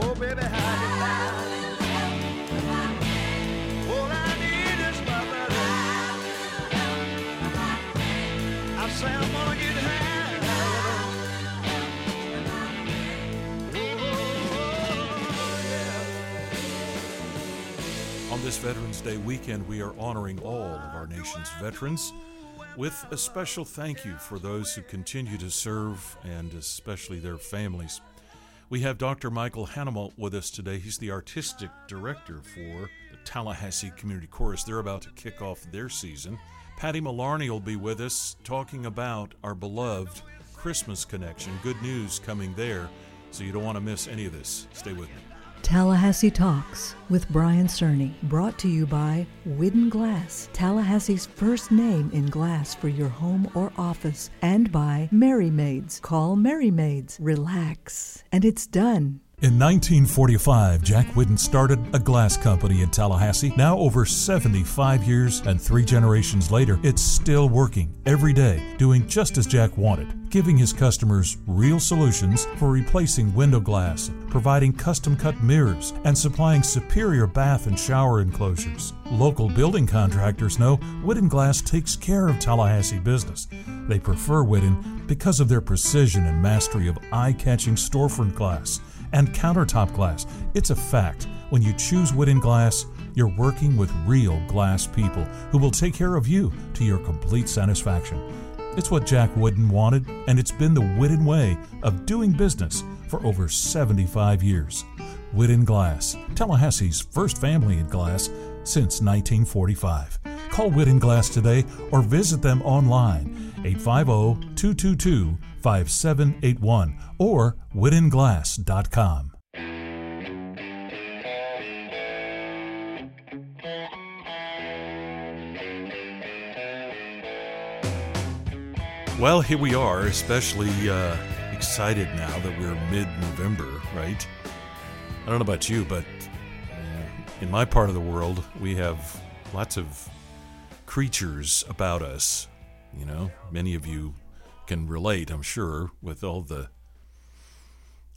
Oh. On this Veterans Day weekend, we are honoring all of our nation's veterans with a special thank you for those who continue to serve and especially their families. We have Dr. Michael Hanawalt with us today. He's the artistic director for the Tallahassee Community Chorus. They're about to kick off their season. Pattie Malarney will be with us talking about our beloved Christmas connection. Good news coming there, so you don't want to miss any of this. Stay with me. Tallahassee Talks with Brian Cerny, brought to you by Whidden Glass, Tallahassee's first name in glass for your home or office, and by Merry Maids. Call Merry Maids. Relax, and it's done. In 1945, Jack Whidden started a glass company in Tallahassee. Now, over 75 years and three generations later, it's still working every day, doing just as Jack wanted, giving his customers real solutions for replacing window glass, providing custom cut mirrors, and supplying superior bath and shower enclosures. Local building contractors know Whidden Glass takes care of Tallahassee business. They prefer Whidden because of their precision and mastery of eye catching storefront glass and countertop glass. It's a fact. When you choose Whidden Glass, you're working with real glass people who will take care of you to your complete satisfaction. It's what Jack Whidden wanted, and it's been the Whidden way of doing business for over 75 years. Whidden Glass, Tallahassee's first family in glass since 1945. Call Whidden Glass today or visit them online 850 222 5781 or whiddenglass.com. Well, here we are, especially uh, excited now that we're mid November, right? I don't know about you, but uh, in my part of the world, we have lots of creatures about us. You know, many of you can relate, I'm sure, with all the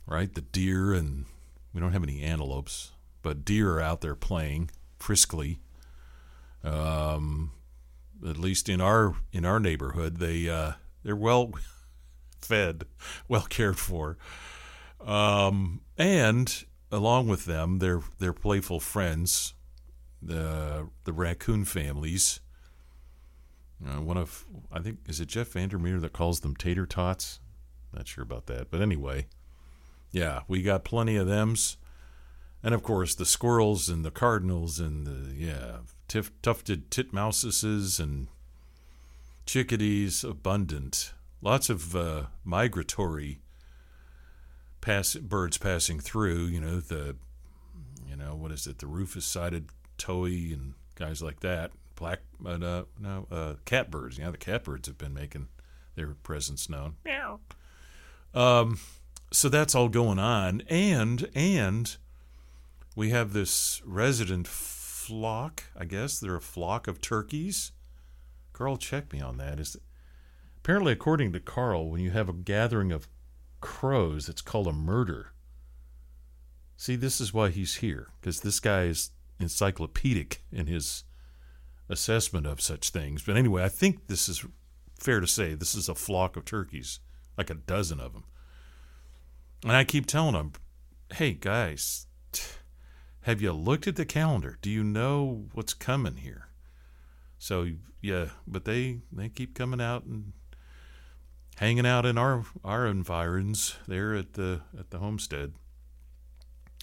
right the deer and we don't have any antelopes, but deer are out there playing friskily. Um, at least in our in our neighborhood, they uh, they're well fed, well cared for, um, and along with them, their their playful friends, the the raccoon families. Uh, one of I think is it Jeff Vandermeer that calls them tater tots. Not sure about that, but anyway, yeah, we got plenty of them's, and of course the squirrels and the cardinals and the yeah tif- tufted titmouses and chickadees abundant. Lots of uh, migratory pass birds passing through. You know the you know what is it the rufous sided towhee and guys like that black uh, no uh, catbirds. Yeah, the catbirds have been making their presence known. Meow. Um, so that's all going on, and and we have this resident flock. I guess they're a flock of turkeys. Carl, check me on that. Is apparently according to Carl, when you have a gathering of crows, it's called a murder. See, this is why he's here because this guy is encyclopedic in his assessment of such things. But anyway, I think this is fair to say this is a flock of turkeys, like a dozen of them. And I keep telling them, hey, guys, have you looked at the calendar? Do you know what's coming here? So, yeah, but they, they keep coming out and hanging out in our, our environs there at the, at the homestead.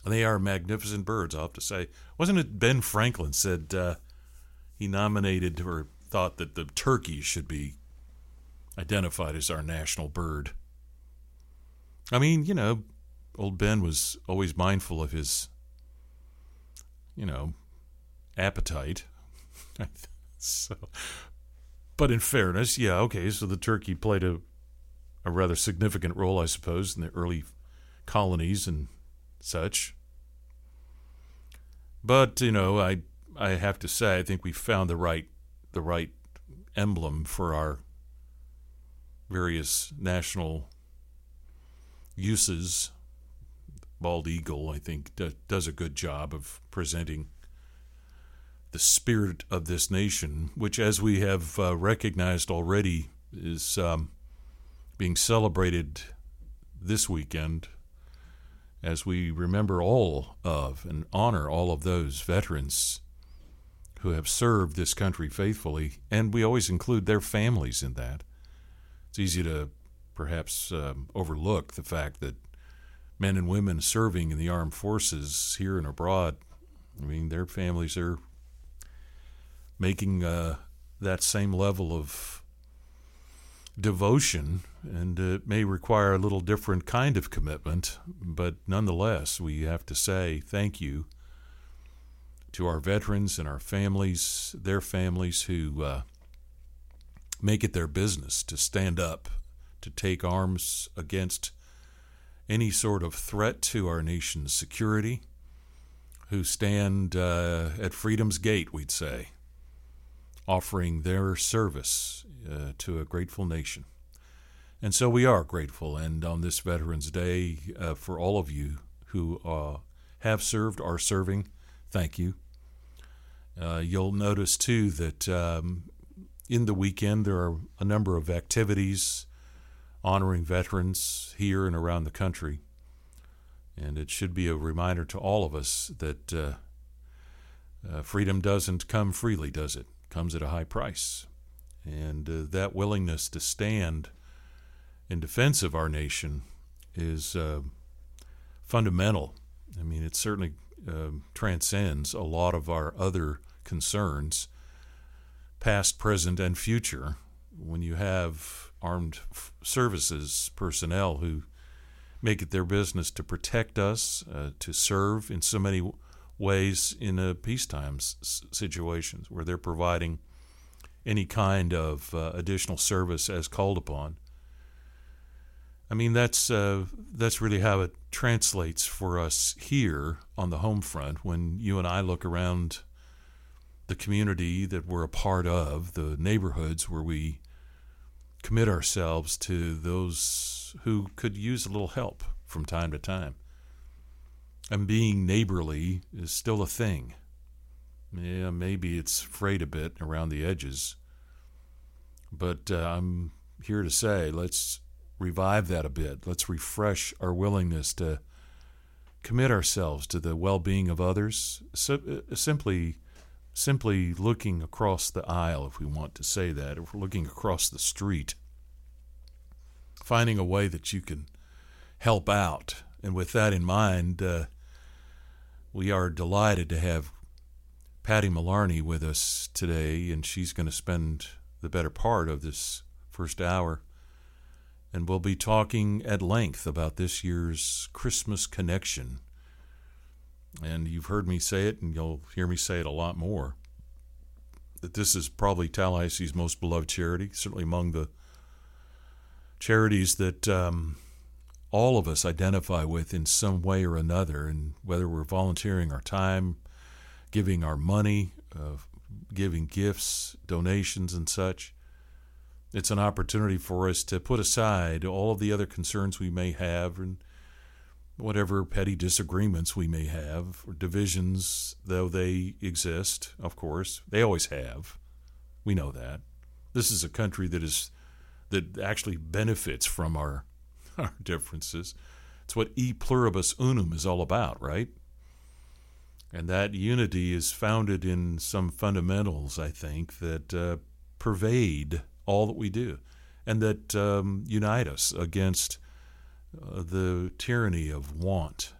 They are magnificent birds, I'll have to say. Wasn't it Ben Franklin said, uh, he nominated or thought that the turkey should be identified as our national bird. I mean, you know, old Ben was always mindful of his, you know, appetite. so, but in fairness, yeah, okay, so the turkey played a, a rather significant role, I suppose, in the early colonies and such. But, you know, I I have to say, I think we found the right the right emblem for our various national uses. Bald Eagle, I think, d- does a good job of presenting the spirit of this nation, which, as we have uh, recognized already, is um, being celebrated this weekend as we remember all of and honor all of those veterans who have served this country faithfully, and we always include their families in that. It's easy to perhaps um, overlook the fact that men and women serving in the armed forces here and abroad, I mean, their families are making uh, that same level of devotion, and it may require a little different kind of commitment, but nonetheless, we have to say thank you to our veterans and our families, their families who uh, make it their business to stand up, to take arms against any sort of threat to our nation's security, who stand uh, at freedom's gate, we'd say, offering their service uh, to a grateful nation. And so we are grateful. And on this Veterans Day, uh, for all of you who uh, have served, are serving, thank you. Uh, you'll notice too that um, in the weekend there are a number of activities honoring veterans here and around the country. And it should be a reminder to all of us that uh, uh, freedom doesn't come freely, does it? it? Comes at a high price. And uh, that willingness to stand in defense of our nation is uh, fundamental. I mean, it certainly um, transcends a lot of our other concerns, past, present, and future. When you have armed services personnel who make it their business to protect us, uh, to serve in so many ways in a peacetime s- situations where they're providing any kind of uh, additional service as called upon. I mean, that's uh, that's really how it translates for us here on the home front. When you and I look around the community that we're a part of, the neighborhoods where we commit ourselves to those who could use a little help from time to time. And being neighborly is still a thing. Yeah, maybe it's frayed a bit around the edges. But uh, I'm here to say let's revive that a bit. Let's refresh our willingness to commit ourselves to the well-being of others. So, uh, simply, simply looking across the aisle, if we want to say that, if we're looking across the street, finding a way that you can help out. And with that in mind, uh, we are delighted to have Pattie Malarney with us today, and she's going to spend the better part of this first hour and we'll be talking at length about this year's Christmas connection. And you've heard me say it, and you'll hear me say it a lot more. That this is probably Tallahassee's most beloved charity, certainly among the charities that um, all of us identify with in some way or another, and whether we're volunteering our time, giving our money, uh, giving gifts, donations, and such it's an opportunity for us to put aside all of the other concerns we may have and whatever petty disagreements we may have or divisions though they exist of course they always have. We know that. This is a country that is that actually benefits from our our differences. It's what e pluribus unum is all about right? And that unity is founded in some fundamentals i think that uh, pervade all that we do, and that um, unite us against uh, the tyranny of want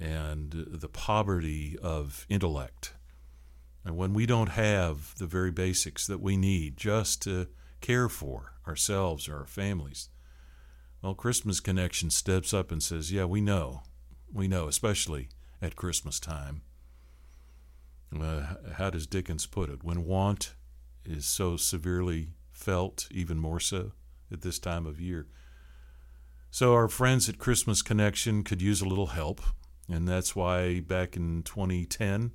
and the poverty of intellect. And when we don't have the very basics that we need just to care for ourselves or our families, well, Christmas Connection steps up and says, Yeah, we know. We know, especially at Christmas time. Uh, how does Dickens put it? When want is so severely felt even more so at this time of year. So, our friends at Christmas Connection could use a little help, and that's why back in 2010,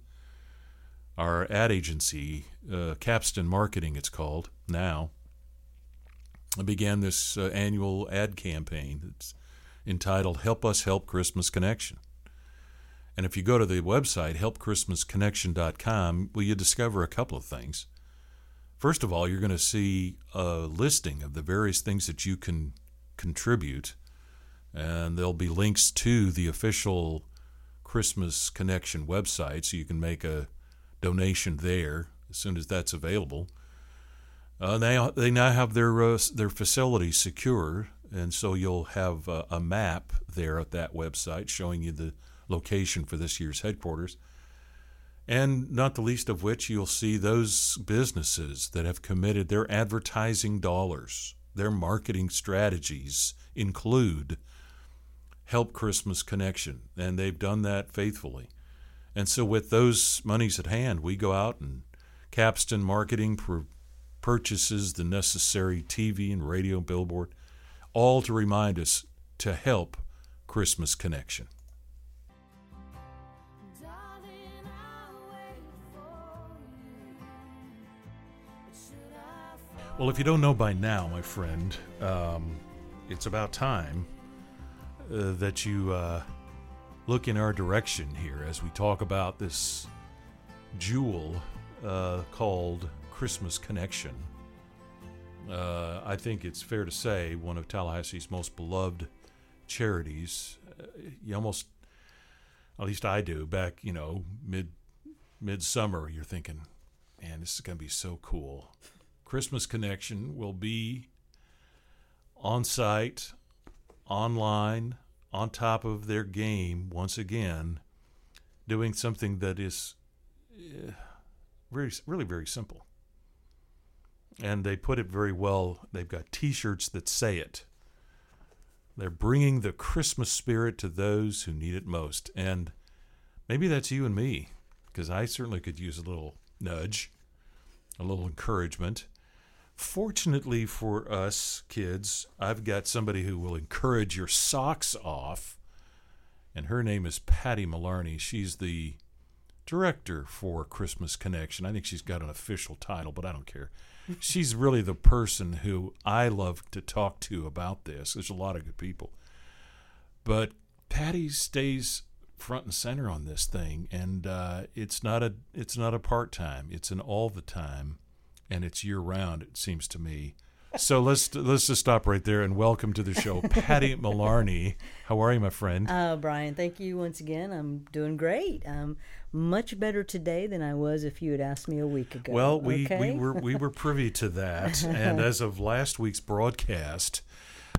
our ad agency, uh, Capstan Marketing, it's called now, began this uh, annual ad campaign. It's entitled Help Us Help Christmas Connection. And if you go to the website, helpchristmasconnection.com, well, you discover a couple of things. First of all, you're going to see a listing of the various things that you can contribute, and there'll be links to the official Christmas Connection website, so you can make a donation there as soon as that's available. Uh, they they now have their uh, their facilities secure, and so you'll have uh, a map there at that website showing you the location for this year's headquarters. And not the least of which, you'll see those businesses that have committed their advertising dollars, their marketing strategies include Help Christmas Connection, and they've done that faithfully. And so, with those monies at hand, we go out and Capstan Marketing pr- purchases the necessary TV and radio billboard, all to remind us to help Christmas Connection. Darling, I'll wait for you. But should I fall Well, if you don't know by now, my friend, um, it's about time uh, that you uh, look in our direction here as we talk about this jewel uh, called Christmas Connection. Uh, I think it's fair to say one of Tallahassee's most beloved charities. Uh, you almost, at least I do, back you know mid midsummer. You're thinking, man, this is going to be so cool. Christmas Connection will be on site, online, on top of their game once again, doing something that is eh, very, really very simple. And they put it very well. They've got t shirts that say it. They're bringing the Christmas spirit to those who need it most. And maybe that's you and me, because I certainly could use a little nudge, a little encouragement. Fortunately for us kids, I've got somebody who will encourage your socks off, and her name is Pattie Malarney. She's the director for Christmas Connection. I think she's got an official title, but I don't care. She's really the person who I love to talk to about this. There's a lot of good people. But Pattie stays front and center on this thing, and uh, it's not a it's not a part time. It's an all the time, and it's year round. It seems to me. So let's let's just stop right there and welcome to the show, Pattie Malarney. How are you, my friend? Uh, Brian, thank you once again. I'm doing great. I'm much better today than I was if you had asked me a week ago. Well, we, okay? we were we were privy to that, and as of last week's broadcast,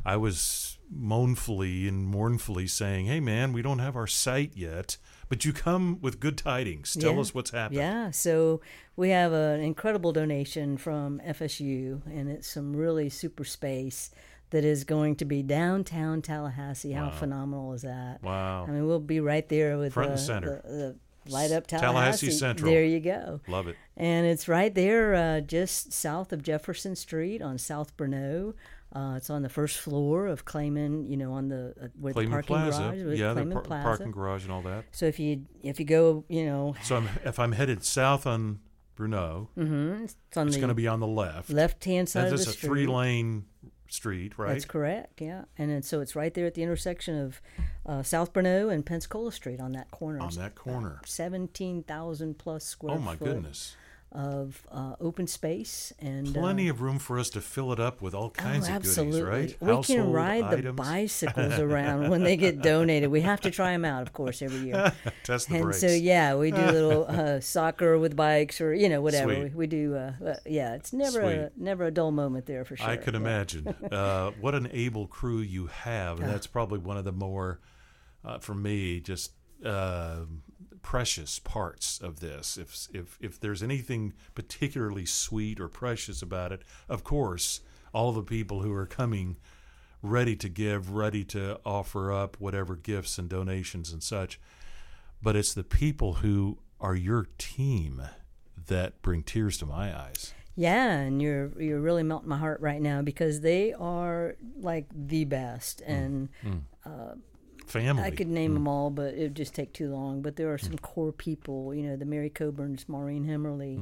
I was mournfully and mournfully saying, "Hey, man, we don't have our site yet, but you come with good tidings. Tell Yeah. us what's happening." Yeah, so we have an incredible donation from FSU, and it's some really super space that is going to be downtown Tallahassee. How phenomenal is that? Wow. I mean, we'll be right there with Front the, and center. the, the light up Tallahassee Tallahassee. Central. There you go. Love it. And it's right there, uh, just south of Jefferson Street on South Bronough. Uh, it's on the first floor of Kleman, you know, on the uh, where the parking Plaza, garage, with yeah, the par- Plaza. parking garage and all that. So if you if you go, you know, So I'm, if I'm headed south on Bronough, mhm, it's it's going to be on the left. left hand side And of the a street. three lane street, right? That's correct, yeah. And then, so it's right there at the intersection of uh, South Bronough and Pensacola Street on that corner. On that corner. seventeen thousand plus square Oh my foot goodness. Of uh, open space and uh, Plenty of room for us to fill it up with all kinds oh, of goodies, right? We can Household ride the bicycles around when they get donated. We have to try them out, of course, every year. Test the and brakes. so yeah, we do a little uh, soccer with bikes or you know whatever. We, we do. Uh, uh, yeah, it's never a, never a dull moment there for sure. I could Yeah. imagine. uh, what an able crew you have. And that's probably one of the more, uh, for me, just uh, precious parts of this. If, if, if there's anything particularly sweet or precious about it, of course, all the people who are coming ready to give, ready to offer up whatever gifts and donations and such. But it's the people who are your team that bring tears to my eyes. Yeah, and you're you're really melting my heart right now because they are like the best, Mm. and Family. I could Mm. name them all, but it would just take too long. But there are some core people, you know, the Mary Coburns, Maureen Hemmerly,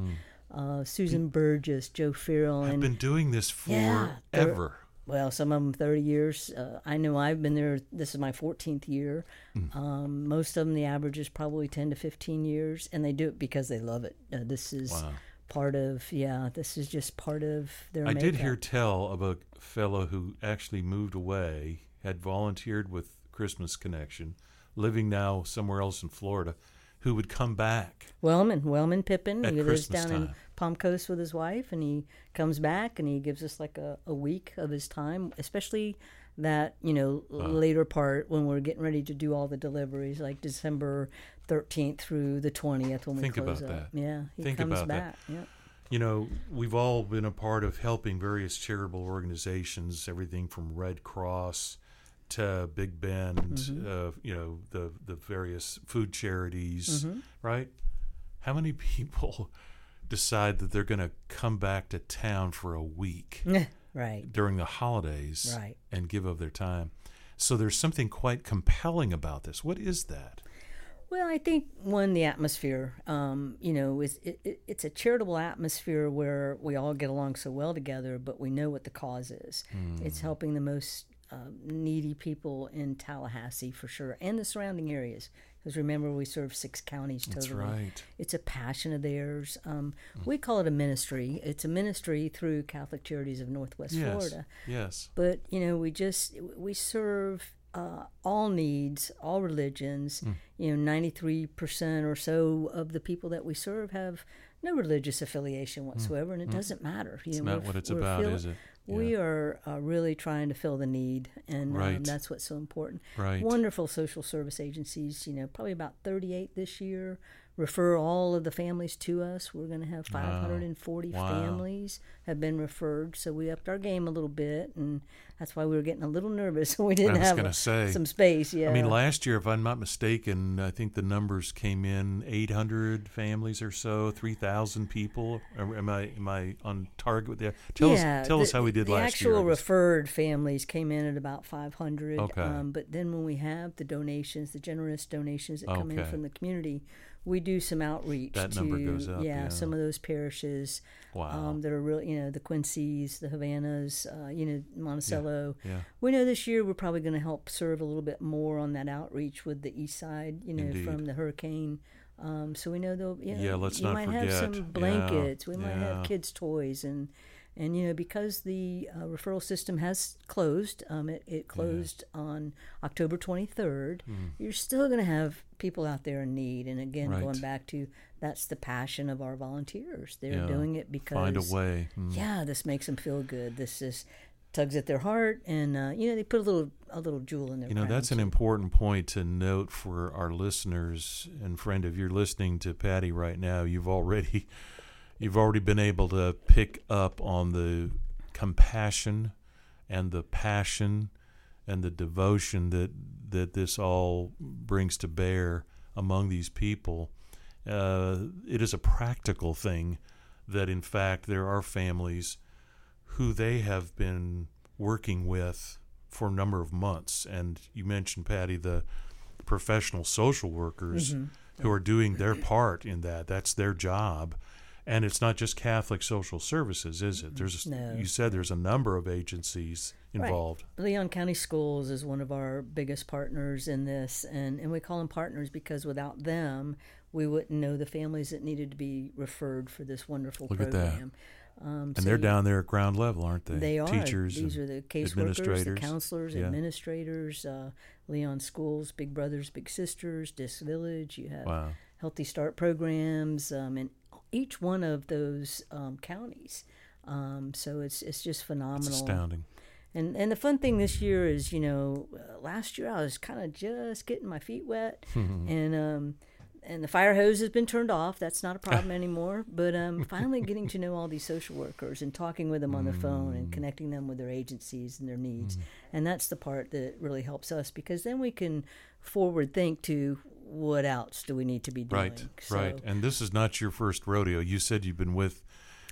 uh, Susan Burgess, Joe Farrell, I've been doing this Yeah, they're- forever. well, some of them 30 years. Uh, I know I've been there. This is my 14th year. Mm. Um, most of them, the average is probably 10 to 15 years, and they do it because they love it. Uh, this is Wow. part of, yeah, this is just part of their I did hear tell of a fellow who actually moved away, had volunteered with Christmas Connection, living now somewhere else in Florida, who would come back. Wellman, Wellman Pippin. At he lives down in. Palm Coast with his wife, and he comes back and he gives us like a, a week of his time, especially that you know uh-huh. later part when we're getting ready to do all the deliveries, like December thirteenth through the twentieth when we Think close about up. that. Yeah, he Think comes about that. back. Yeah. You know, we've all been a part of helping various charitable organizations, everything from Red Cross to Big Bend, Mm-hmm. uh, you know, the the various food charities, Mm-hmm. right? How many people decide that they're going to come back to town for a week right. during the holidays Right. and give of their time? So there's something quite compelling about this. What is that? Well, I think one the atmosphere. Um, you know, is it, it, it's a charitable atmosphere where we all get along so well together, but we know what the cause is. It's helping the most uh, needy people in Tallahassee for sure, and the surrounding areas. Because remember, we serve six counties totally. That's right. It's a passion of theirs. Um, We call it a ministry. It's a ministry through Catholic Charities of Northwest Yes. Florida Yes. but you know we just we serve uh, all needs all religions Hmm. you know 93% or so of the people that we serve have no religious affiliation whatsoever and it doesn't matter you. It's know not what it's about, is it? We are uh, really trying to fill the need and um, Right. that's what's so important Right. wonderful social service agencies you know probably about 38 this year refer all of the families to us we're going to have 540 Wow. families have been referred so we upped our game a little bit and that's why we were getting a little nervous we didn't have a- say. some space yeah I mean, last year, if I'm not mistaken, I think the numbers came in 800 families or so, 3,000 people. Am I am I on target with that? Tell yeah, us tell the, us how we did last year. I guess. referred families came in at about 500 Okay. um, but then when we have the donations the generous donations that come in from the community we do some outreach That to number goes up, yeah, yeah. some of those parishes Wow. um, that are really you know the Quincy's the Havanas uh, you know Monticello yeah. we know this year we're probably going to help serve a little bit more on that outreach with the east side you know Indeed. from the hurricane um, so we know they'll you know, Yeah, let's you not might have forget. some Yeah, blankets we might yeah. have kids toys and and you know because the uh, referral system has closed um, it, it closed on october 23rd you're still going to have people out there in need and again. Right. going back to that's the passion of our volunteers they're Yeah. doing it because Find a way. Mm. yeah this makes them feel good this is tugs at their heart and uh, you know they put a little a little jewel in their You know, that's an important point to note for our listeners and friend. If you're listening to Pattie right now, you've already you've already been able to pick up on the compassion and the passion and the devotion that that this all brings to bear among these people. Uh, it is a practical thing that, in fact, there are families who they have been working with for a number of months. And you mentioned, Pattie, the professional social workers Mm-hmm. who are doing their part in that. That's their job. And it's not just Catholic Social Services, is it? There's No. you said there's a number of agencies Right. involved. Leon County Schools is one of our biggest partners in this, and, and we call them partners because without them, we wouldn't know the families that needed to be referred for this wonderful Look at that. program. Um, And so they're you- down there at ground level, aren't they? They are. Teachers. These and are the caseworkers, the counselors, Yeah. administrators, uh, Leon Schools, Big Brothers, Big Sisters, Disc Village. You have Wow. Healthy Start programs, um, in each one of those um, counties. Um, so it's it's just It's phenomenal. astounding. And and the fun thing this year is, you know, uh, last year I was kind of just getting my feet wet, and um, and the fire hose has been turned off. That's not a problem anymore. But um, finally getting to know all these social workers and talking with them on the phone Mm. and connecting them with their agencies and their needs, and that's the part that really helps us because then we can forward think to what else do we need to be doing. Right, So- right. And this is not your first rodeo. You said you've been with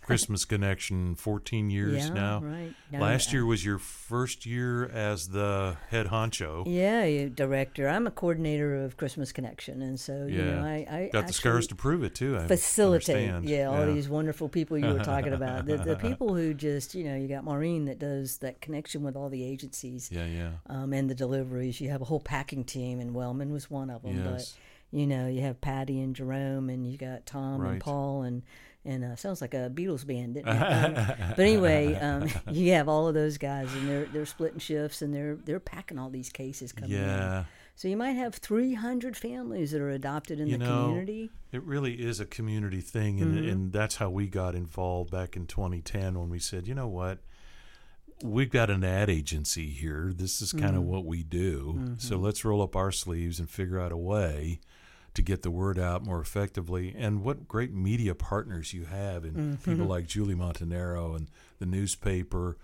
Christmas Connection 14 years Yeah, now. right. Now, Last year was your first year as the head honcho. Yeah, you director. I'm a coordinator of Christmas Connection, and so you Yeah. know, I, I Got the scars to prove it too. I facilitate. understand. Yeah, all these wonderful people you were talking about. The, the people who just, you know, you got Maureen that does that connection with all the agencies Yeah, yeah. um, and the deliveries. You have a whole packing team, and Wellman was one of them. Yes. But you know, you have Patty and Jerome, and you got Tom Right. and Paul, and and uh, sounds like a Beatles band, didn't it? Um, but anyway, um, you have all of those guys, and they're they're splitting shifts, and they're they're packing all these cases coming in. Yeah. So you might have 300 families that are adopted in You the know, community. It really is a community thing, and, Mm-hmm. and that's how we got involved back in 2010 when we said, you know what, we've got an ad agency here. This is kind of Mm-hmm. what we do. So let's roll up our sleeves and figure out a way to get the word out more effectively. And what great media partners you have, and Mm-hmm. people like Julie Montanaro and the newspaper.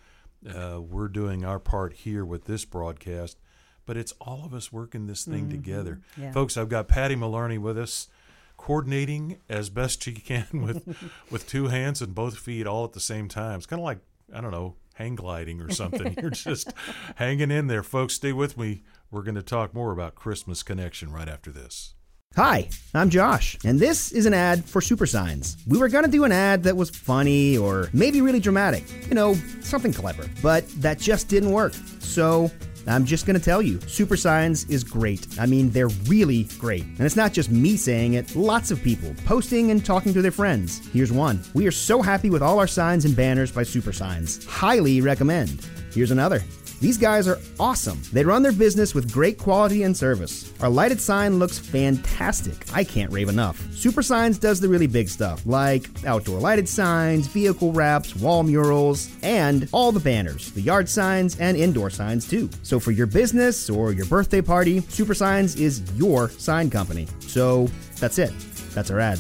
Uh, we're doing our part here with this broadcast, but it's all of us working this thing together. Mm-hmm. Yeah. Folks, I've got Patty Maloney with us, coordinating as best she can with with two hands and both feet all at the same time. It's kind of like I don't know, hang gliding or something. You're just hanging in there, folks. Stay with me. We're going to talk more about Christmas Connection right after this. Hi, I'm Josh, and this is an ad for Super Signs. We were gonna do an ad that was funny or maybe really dramatic, you know, something clever, but that just didn't work. So I'm just gonna tell you, Super Signs is great. I mean, they're really great. And it's not just me saying it, lots of people posting and talking to their friends. Here's one. We are so happy with all our signs and banners by Super Signs. Highly recommend. Here's another. These guys are awesome. They run their business with great quality and service. Our lighted sign looks fantastic. I can't rave enough. Super Signs does the really big stuff, like outdoor lighted signs, vehicle wraps, wall murals, and all the banners, the yard signs, and indoor signs too. So for your business or your birthday party, Super Signs is your sign company. So that's it. That's our ad.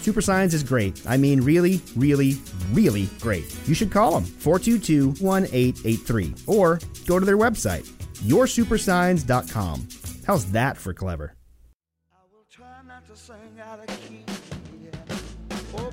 Super Signs is great. I mean, really, really, really great. You should call them 422 1883 or go to their website, yoursupersigns.com. How's that for clever? I will try not to sing out of key. Yeah.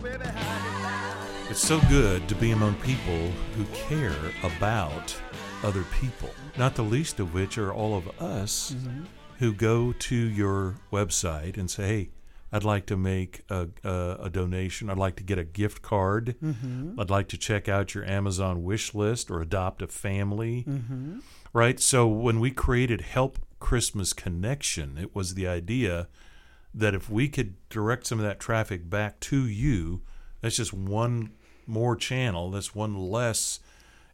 Baby, how you It's so good to be among people who care about other people, not the least of which are all of us mm-hmm. who go to your website and say, hey, I'd like to make a, a, a donation. I'd like to get a gift card. Mm-hmm. I'd like to check out your Amazon wish list or adopt a family. Mm-hmm. Right? So when we created Help Christmas Connection, it was the idea that if we could direct some of that traffic back to you, that's just one more channel. That's one less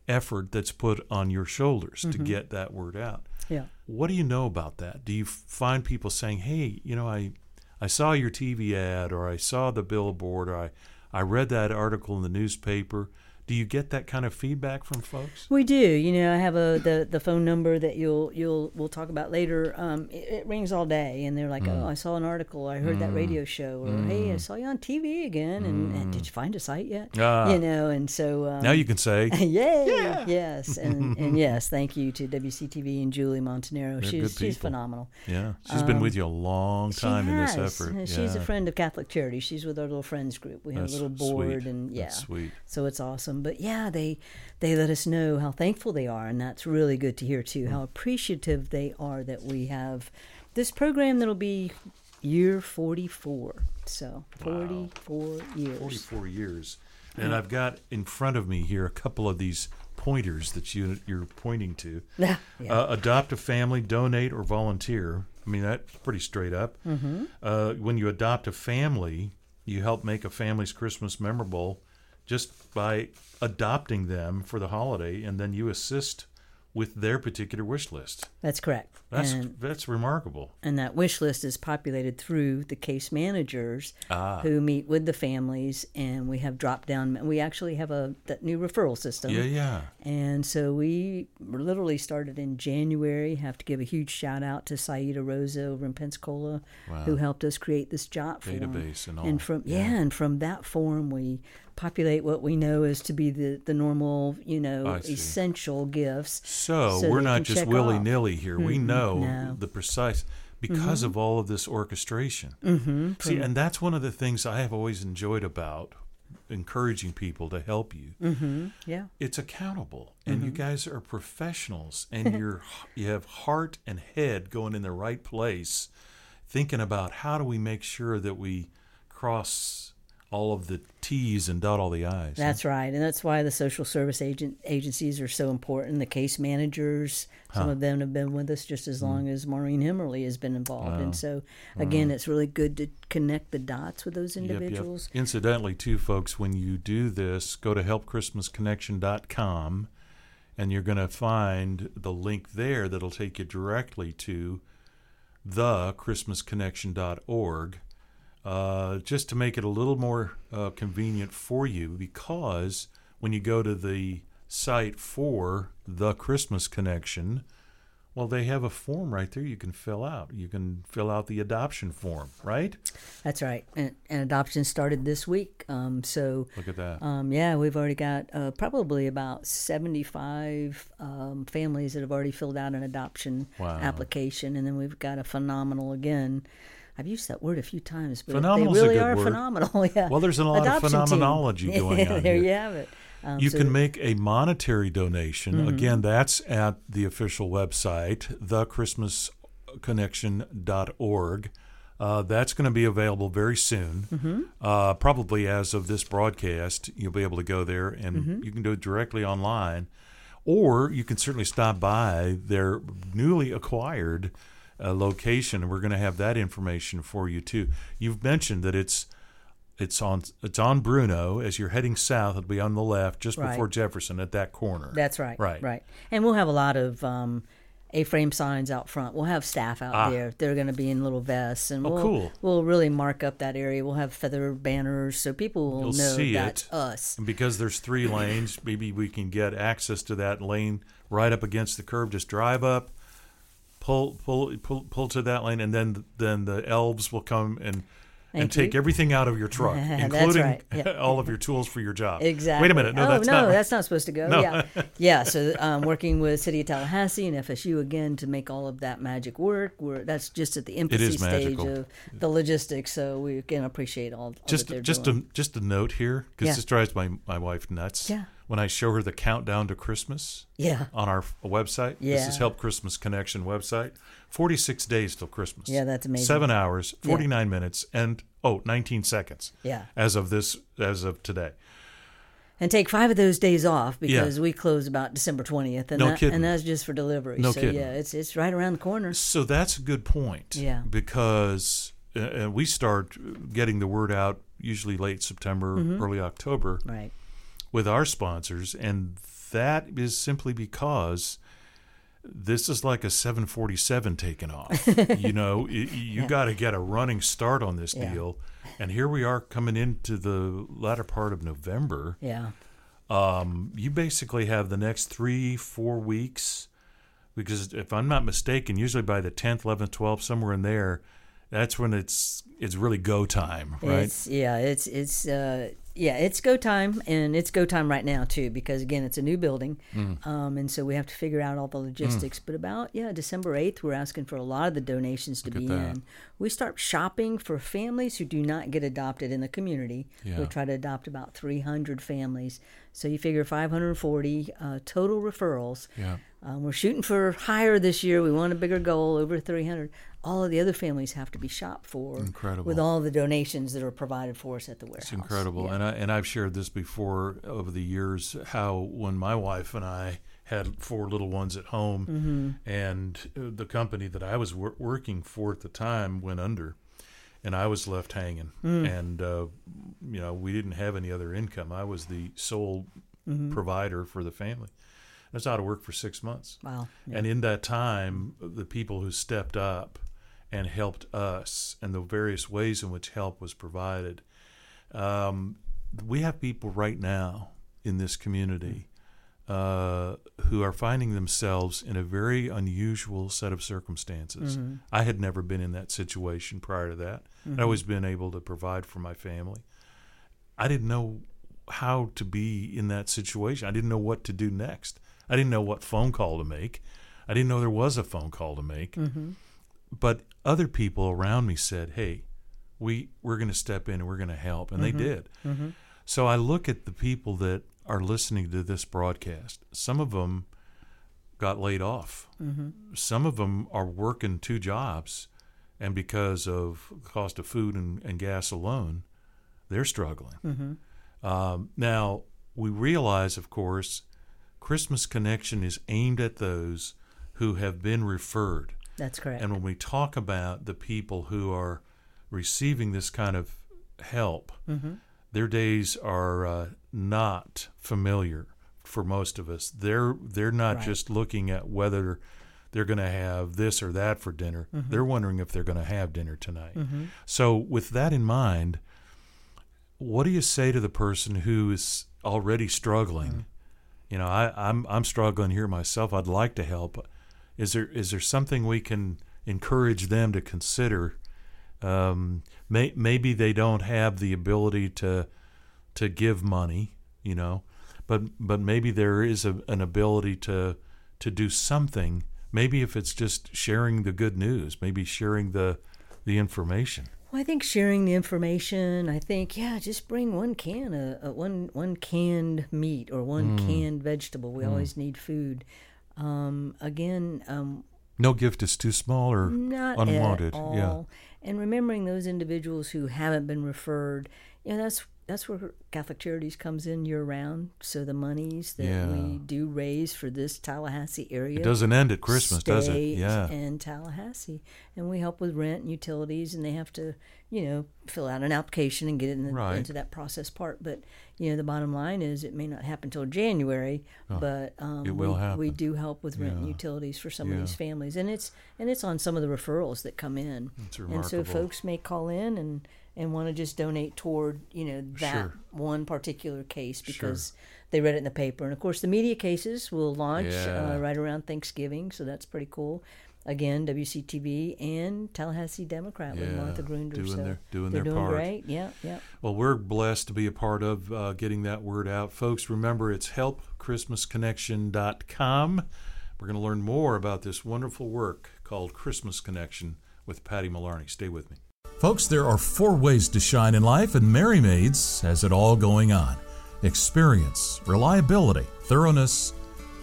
effort that's put on your shoulders to mm-hmm. get that word out. Yeah. What do you know about that? Do you find people saying, "Hey, you know, I I saw your TV ad or I saw the billboard or I I read that article in the newspaper." Do you get that kind of feedback from folks? We do. You know, I have a the, the phone number that you'll you'll we'll talk about later. Um, it, it rings all day, and they're like, Mm. "Oh, I saw an article. I heard that radio show, or Hey, I saw you on TV again. And, and did you find a site yet? Mm. Ah. you know." And so um, Now you can say, Yay! Yes, and, and yes, thank you to WCTV and Julie Montanaro. They're she's she's phenomenal. yeah, she's been with you a long time in this effort. Uh, She's a friend of Catholic Charity. She's with our little friends group. We have That's a little board, sweet. and yeah, That's sweet. so it's awesome. But yeah, they they let us know how thankful they are, and that's really good to hear too. How appreciative they are that we have this program that'll be year forty four. So forty four years. 44 years. And I've got in front of me here a couple of these pointers that you you're pointing to. Yeah, yeah. Uh, adopt a family, donate, or volunteer. I mean, that's pretty straight up. Mm-hmm. Uh, when you adopt a family, you help make a family's Christmas memorable just by adopting them for the holiday, and then you assist with their particular wish list. That's correct. That's and that's remarkable. and that wish list is populated through the case managers Ah. who meet with the families and we have drop down we actually have a that new referral system Yeah, yeah. and so we literally started in January. Have to give a huge shout out to Saida Rosa over in Pensacola, who helped us create this job form. Database and all. And from yeah. Yeah. and from that form we populate what we know is to be the the normal, you know, essential gifts. So, so we're not just willy nilly here. We know no. Mm-hmm. the precise because of all of this orchestration. Mm-hmm. See, and that's one of the things I have always enjoyed about encouraging people to help you. Mm-hmm. Yeah. It's accountable, and Mm-hmm. you guys are professionals, and you're you have heart and head going in the right place, thinking about how do we make sure that we cross all of the T's and dot all the I's. That's right, and that's why the social service agent agencies are so important. The case managers, some of them have been with us just Hmm. as long as Maureen Himmerly has been involved, and so again, it's really good to connect the dots with those Yep, yep. individuals. Incidentally, too, folks, when you do this, go to helpchristmasconnection.com and you're going to find the link there that'll take you directly to thechristmasconnection.org uh, just to make it a little more uh, convenient for you because when you go to the site for the Christmas Connection, well, they have a form right there you can fill out. You can fill out the adoption form, right? That's right, and, and adoption started this week. Um, so Look at that. Um, yeah, we've already got uh, probably about 75 um, families that have already filled out an adoption Wow. application. And then we've got a phenomenal, again, I've used that word a few times, but they really are word. phenomenal. Yeah. Well, there's a lot of Adoption team. phenomenology going on there here. you have it. Um, you so- can make a monetary donation. Mm-hmm. Again, that's at the official website, thechristmasconnection.org. Uh, that's going to be available very soon. Mm-hmm. Uh, probably as of this broadcast, you'll be able to go there and Mm-hmm. you can do it directly online. Or you can certainly stop by their newly acquired uh, location, and we're going to have that information for you too. You've mentioned that it's it's on it's on Bronough as you're heading south. It'll be on the left, just Right. before Jefferson, at that corner. That's right. Right. Right. And we'll have a lot of um, A-frame signs out front. We'll have staff out Ah. there. They're going to be in little vests, and Oh, we'll cool. we'll really mark up that area. We'll have feather banners so people will You'll know see that's it. us. And because there's three lanes, maybe we can get access to that lane right up against the curb. Just drive up, pull pull pull pull to that lane, and then then the elves will come and. and Thank take you. everything out of your truck, including right. Yeah. all of your tools for your job. Exactly. Wait a minute. No, oh, that's no, not. right. that's not supposed to go. No. Yeah, yeah. So, um, working with City of Tallahassee and FSU again to make all of that magic work. We're that's just at the infancy stage of the logistics. So we again appreciate all, all just that just doing. a just a note here because Yeah. this drives my my wife nuts. Yeah. When I show her the countdown to Christmas yeah, on our website, this is Help Christmas Connection website. Forty six days till Christmas. Yeah, that's amazing. Seven hours, forty nine minutes, and oh, 19 seconds. Yeah. As of this, as of today. and take five of those days off because we close about December twentieth, and No that, kidding. and that's just for delivery. No so kidding. yeah, it's it's right around the corner. So that's a good point. Yeah. Because uh, uh, we start getting the word out usually late September, Mm-hmm. early October. Right. With our sponsors, and that is simply because this is like a 747 taking off. you know, y- you got to get a running start on this Yeah. deal. And here we are coming into the latter part of November. Yeah. Um, you basically have the next three, four weeks, because if I'm not mistaken, usually by the 10th, 11th, 12th, somewhere in there, that's when it's it's really go time, right? It's yeah, it's it's uh yeah, it's go time and it's go time right now too because again it's a new building, Mm. um, and so we have to figure out all the logistics. But about yeah, December eighth, we're asking for a lot of the donations to Look at be in. We start shopping for families who do not get adopted in the community. Yeah. We try to adopt about three hundred families, so you figure five hundred forty uh, total referrals. yeah. Um, we're shooting for higher this year. We want a bigger goal, over 300. All of the other families have to be shopped for. Incredible. With all the donations that are provided for us at the warehouse. It's incredible, Yeah. and I and I've shared this before over the years. How when my wife and I had four little ones at home, Mm-hmm. and uh, the company that I was wor- working for at the time went under, and I was left hanging, Mm. and uh, you know we didn't have any other income. I was the sole Mm-hmm. provider for the family. I was out of work for six months. Wow. Yeah. And in that time, the people who stepped up and helped us, and the various ways in which help was provided, um, we have people right now in this community uh, who are finding themselves in a very unusual set of circumstances. Mm-hmm. I had never been in that situation prior to that. I'd mm-hmm. always been able to provide for my family. I didn't know how to be in that situation. I didn't know what to do next. I didn't know what phone call to make. I didn't know there was a phone call to make. Mm-hmm. But other people around me said, "Hey, we we're going to step in and we're going to help," and they did. So I look at the people that are listening to this broadcast. Some of them got laid off. Some of them are working two jobs, and because of cost of food and, and gas alone, they're struggling. Um, now we realize, of course, Christmas Connection is aimed at those who have been referred. That's correct. And when we talk about the people who are receiving this kind of help, Mm-hmm. Their days are uh, not familiar for most of us. They're they're not Right. just looking at whether they're going to have this or that for dinner. Mm-hmm. They're wondering if they're going to have dinner tonight. So, with that in mind, what do you say to the person who is already struggling? You know, I, I'm I'm struggling here myself. I'd like to help. Is there is there something we can encourage them to consider? Um, may, maybe they don't have the ability to to give money, you know, but but maybe there is a, an ability to to do something. Maybe if it's just sharing the good news, maybe sharing the the information. Well, I think sharing the information. I think yeah, just bring one can, uh, uh, one one canned meat or one Mm. canned vegetable. We always need food. Um, again, um, No gift is too small or not unwanted. at all. Yeah. And remembering those individuals who haven't been referred, you know, that's that's where Catholic Charities comes in year round. So the monies that Yeah. we do raise for this Tallahassee area It doesn't end at Christmas, does it? Yeah. in Tallahassee, and we help with rent and utilities, and they have to, you know, fill out an application and get in the, Right. into that process part. But you know, the bottom line is it may not happen till January, but um, it will we, happen. we do help with rent and utilities for some Yeah. of these families, and it's and it's on some of the referrals that come in, and so folks may call in and and want to just donate toward you know that Sure. one particular case Sure. because they read it in the paper, and of course the media cases will launch Yeah. uh, right around Thanksgiving, so that's pretty cool. Again, WCTV and Tallahassee Democrat with Yeah, Martha Grunder. doing so their- doing they're their doing part. great. Yeah, yeah. Well, we're blessed to be a part of uh, getting that word out. Folks, remember it's helpchristmasconnection.com. We're going to learn more about this wonderful work called Christmas Connection with Pattie Malarney. Stay with me. Folks, there are four ways to shine in life, and Merry Maids has it all going on experience, reliability, thoroughness,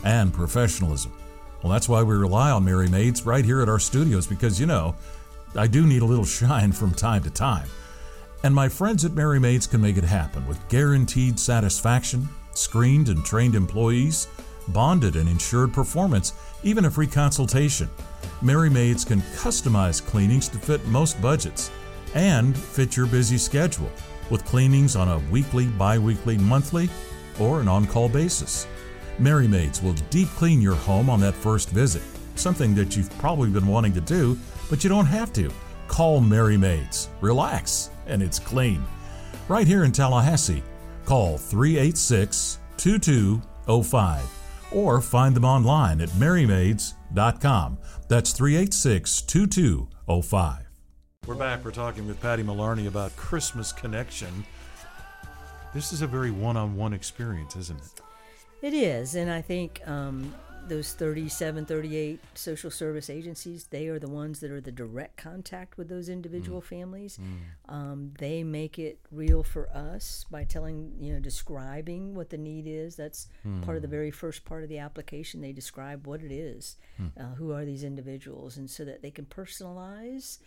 and professionalism. Well, that's why we rely on Merry Maids right here at our studios because, you know, I do need a little shine from time to time. And my friends at Merry Maids can make it happen with guaranteed satisfaction, screened and trained employees, bonded and insured performance, even a free consultation. Merry Maids can customize cleanings to fit most budgets and fit your busy schedule with cleanings on a weekly, bi weekly, monthly, or an on call basis. Merry Maids will deep clean your home on that first visit, something that you've probably been wanting to do, but you don't have to. Call Merry Maids. Relax, and it's clean. Right here in Tallahassee, call 386 2205 or find them online at merrymaids.com. That's 386 2205. We're back. We're talking with Pattie Malarney about Christmas Connection. This is a very one on one experience, isn't it? It is, and I think um, those 37, 38 social service agencies, they are the ones that are the direct contact with those individual families. Um, they make it real for us by telling, you know, describing what the need is. That's part of the very first part of the application. They describe what it is, uh, who are these individuals, and so that they can personalize,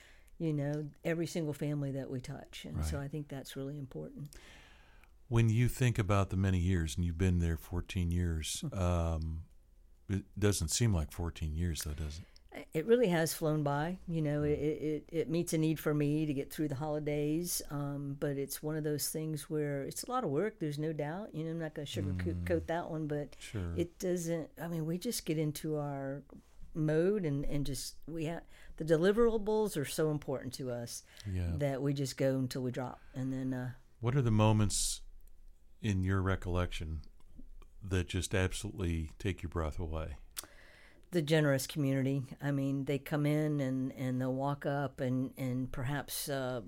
you know, every single family that we touch. And so I think that's really important. When you think about the many years, and you've been there 14 years, um, it doesn't seem like 14 years, though, does it? it really has flown by. You know, it, it, it meets a need for me to get through the holidays, um, but it's one of those things where it's a lot of work. There's no doubt. You know, I'm not going to sugarcoat coat that one, but Sure. it doesn't. I mean, we just get into our mode and and just we have the deliverables are so important to us Yeah. that we just go until we drop, and then uh, What are the moments in your recollection that just absolutely take your breath away? the generous community. I mean, they come in and, and they'll walk up and and perhaps uh,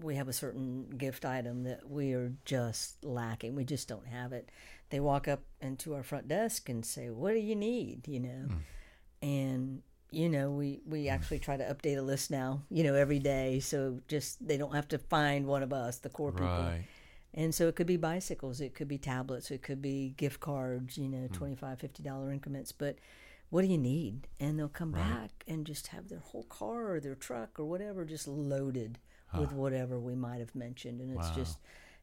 we have a certain gift item that we are just lacking. We just don't have it. They walk up into our front desk and say, "What do you need?" You know, and you know we we actually try to update a list now. You know, every day, so just they don't have to find one of us, the core people Right. And so it could be bicycles, it could be tablets, it could be gift cards, you know, $25, $50 increments. But what do you need? And they'll come back and just have their whole car or their truck or whatever just loaded with whatever we might have mentioned. And it's Wow. just,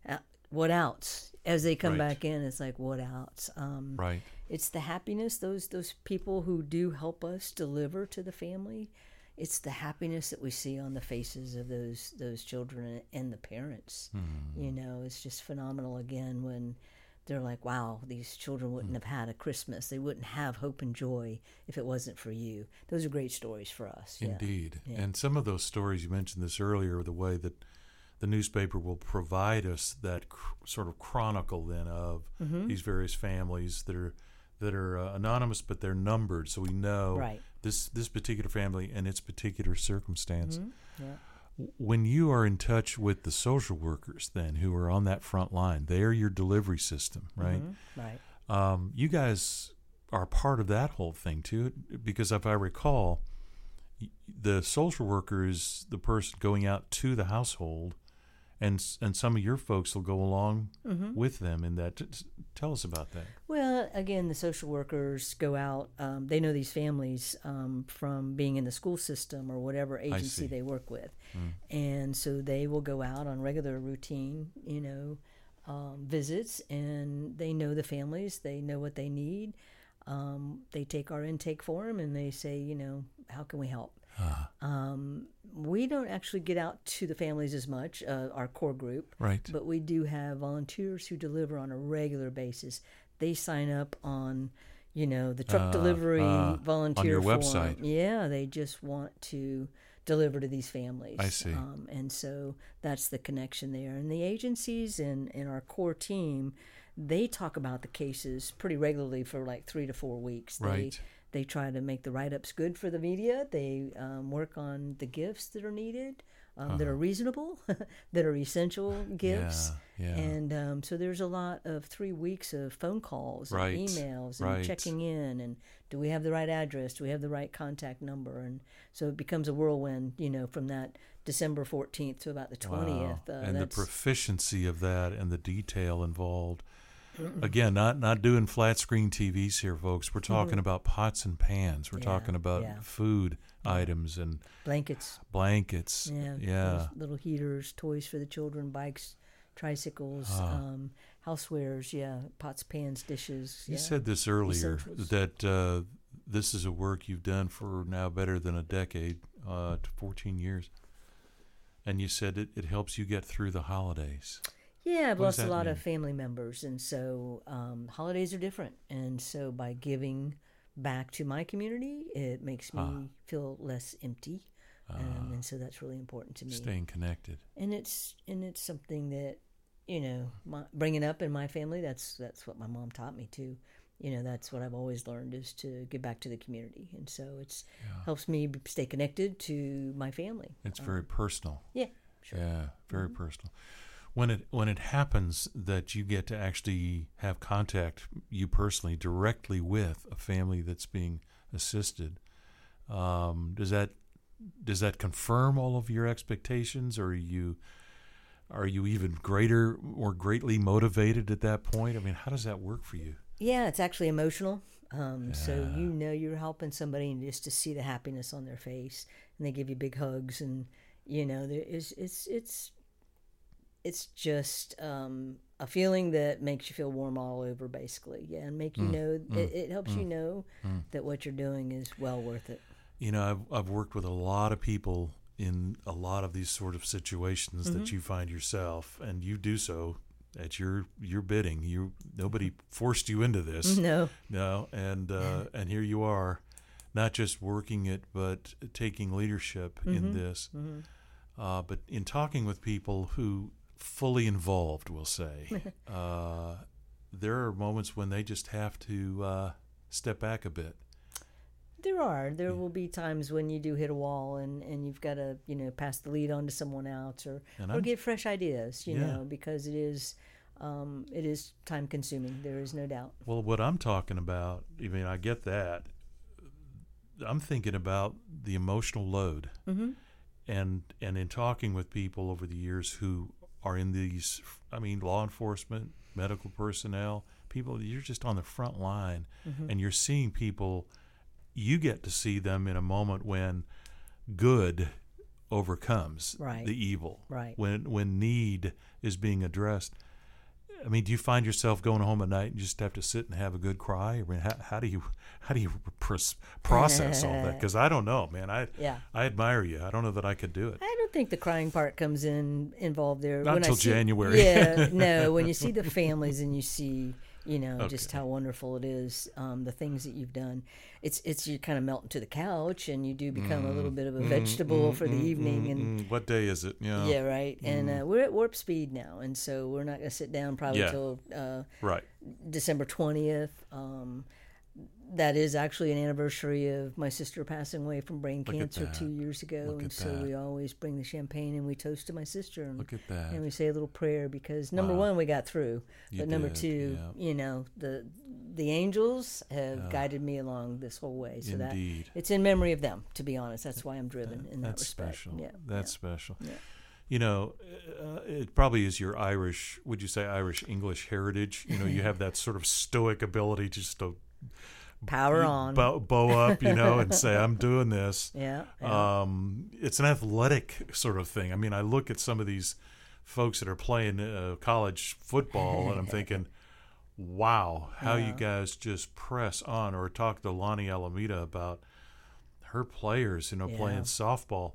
uh, what else? As they come Right. back in, it's like, what else? Um, Right. It's the happiness those those people who do help us deliver to the family. It's the happiness that we see on the faces of those those children and the parents. You know it's just phenomenal again when they're like wow these children wouldn't have had a christmas. They wouldn't have hope and joy if it wasn't for you. Those are great stories for us. Yeah. Indeed. And some of those stories, you mentioned this earlier, the way that the newspaper will provide us that cr- sort of chronicle then of Mm-hmm. these various families that are that are uh, anonymous, but they're numbered, so we know Right. this this particular family and its particular circumstance. Mm-hmm. Yeah. When you are in touch with the social workers, then who are on that front line, they are your delivery system, right? right um, you guys are part of that whole thing too, because if I recall, the social worker is the person going out to the household, and and some of your folks will go along with them in that. Tell us about that. Well, again, the social workers go out. Um, they know these families um, from being in the school system or whatever agency they work with, and so they will go out on regular routine, you know, um, visits, and they know the families. They know what they need. Um, they take our intake form and they say, you know, how can we help? Um, we don't actually get out to the families as much, uh, our core group. Right. But we do have volunteers who deliver on a regular basis. They sign up on, you know, the truck Uh, delivery uh, on volunteer your form. website. Yeah, they just want to deliver to these families. I see. Um, and so that's the connection there. And the agencies and, and our core team, they talk about the cases pretty regularly for like three to four weeks. Right. they try to make the write ups good for the media. They um, work on the gifts that are needed, um, that are reasonable, that are essential gifts. Uh-huh. Yeah, yeah. And um, so there's a lot of three weeks of phone calls Right, and emails and right. checking in and do we have the right address? Do we have the right contact number? And so it becomes a whirlwind, you know, from that December 14th to about the 20th. Wow. Uh, and the proficiency of that and the detail involved. Again, not not doing flat screen TVs here, folks. We're talking about pots and pans. We're Mm-hmm. Yeah, talking about yeah. food items and blankets. blankets. Yeah, yeah. Little, heaters, toys for the children, bikes, tricycles, Ah. um, housewares. Yeah, pots, pans, dishes. You yeah. said this earlier that uh, this is a work you've done for now better than a decade, uh, to 14 years. And you said it, it helps you get through the holidays. Yeah, I've What lost a lot mean? of family members, and so um, holidays are different. And so by giving back to my community, it makes me Ah. feel less empty, um, and so that's really important to me. Staying connected. And it's and it's something that you know, my, bringing up in my family. That's that's what my mom taught me too. You know, that's what I've always learned is to give back to the community, and so it's helps me stay connected to my family. It's very personal. Yeah, sure. Yeah, very Mm-hmm. personal. When it when it happens that you get to actually have contact, you personally directly with a family that's being assisted, um, does that does that confirm all of your expectations, or are you are you even greater or greatly motivated at that point? I mean, how does that work for you? Yeah, it's actually emotional. Um, So you know you're helping somebody, and just to see the happiness on their face, and they give you big hugs, and you know there is it's it's it's just um, a feeling that makes you feel warm all over, basically. Yeah, and make you know it, it helps you know that what you're doing is well worth it. You know, I've I've worked with a lot of people in a lot of these sort of situations Mm-hmm. that you find yourself, and you do so at your your bidding. You nobody forced you into this, No, no, and uh, and here you are, not just working it, but taking leadership Mm-hmm. in this. Uh, but in talking with people who fully involved, we'll say, uh, there are moments when they just have to uh, step back a bit. There are. There will be times when you do hit a wall and, and you've got to, you know, pass the lead on to someone else or, And or I'm- get fresh ideas, you Yeah. know, because it is um, it is time consuming. There is no doubt. Well, what I'm talking about, I mean, I get that. I'm thinking about the emotional load, Mm-hmm. and and in talking with people over the years who are in these, I mean, law enforcement, medical personnel, people, you're just on the front line Mm-hmm. and you're seeing people, you get to see them in a moment when good overcomes Right. the evil. Right. When, when need is being addressed. I mean, do you find yourself going home at night and just have to sit and have a good cry? I mean, how, how do you how do you pros- process all that? Because I don't know, man. I Yeah. I admire you. I don't know that I could do it. I don't think the crying part comes in involved there. Not till January. Yeah, no. When you see the families and you see, you know, just how wonderful it is, um, the things that you've done. It's it's you kind of melt into the couch and you do become a little bit of a vegetable for the evening and. Mm, what day is it? Yeah. Yeah, right. And uh, we're at warp speed now, and so we're not going to sit down probably Yeah. uh, Right. December 20th. Um, that is actually an anniversary of my sister passing away from brain Look cancer two years ago. Look and so that. we always bring the champagne and we toast to my sister. And, Look at that. And we say a little prayer because number Wow. one, we got through. You but number did, two, yeah. you know, the the angels have guided me along this whole way. So Indeed. that it's in memory of them, to be honest. That's why I'm driven in that That's respect. special. Yeah. That's special. Yeah. You know, uh, it probably is your Irish. Would you say Irish English heritage? You know, you have that sort of stoic ability to just to Power on. bow, bow up, you know, and say, "I'm doing this." yeah. yeah. Um, it's an athletic sort of thing. I mean, I look at some of these folks that are playing uh, college football, and I'm thinking, "Wow, how you guys just press on." Or talk to Lonni Alameda about her players, you know, Yeah. playing softball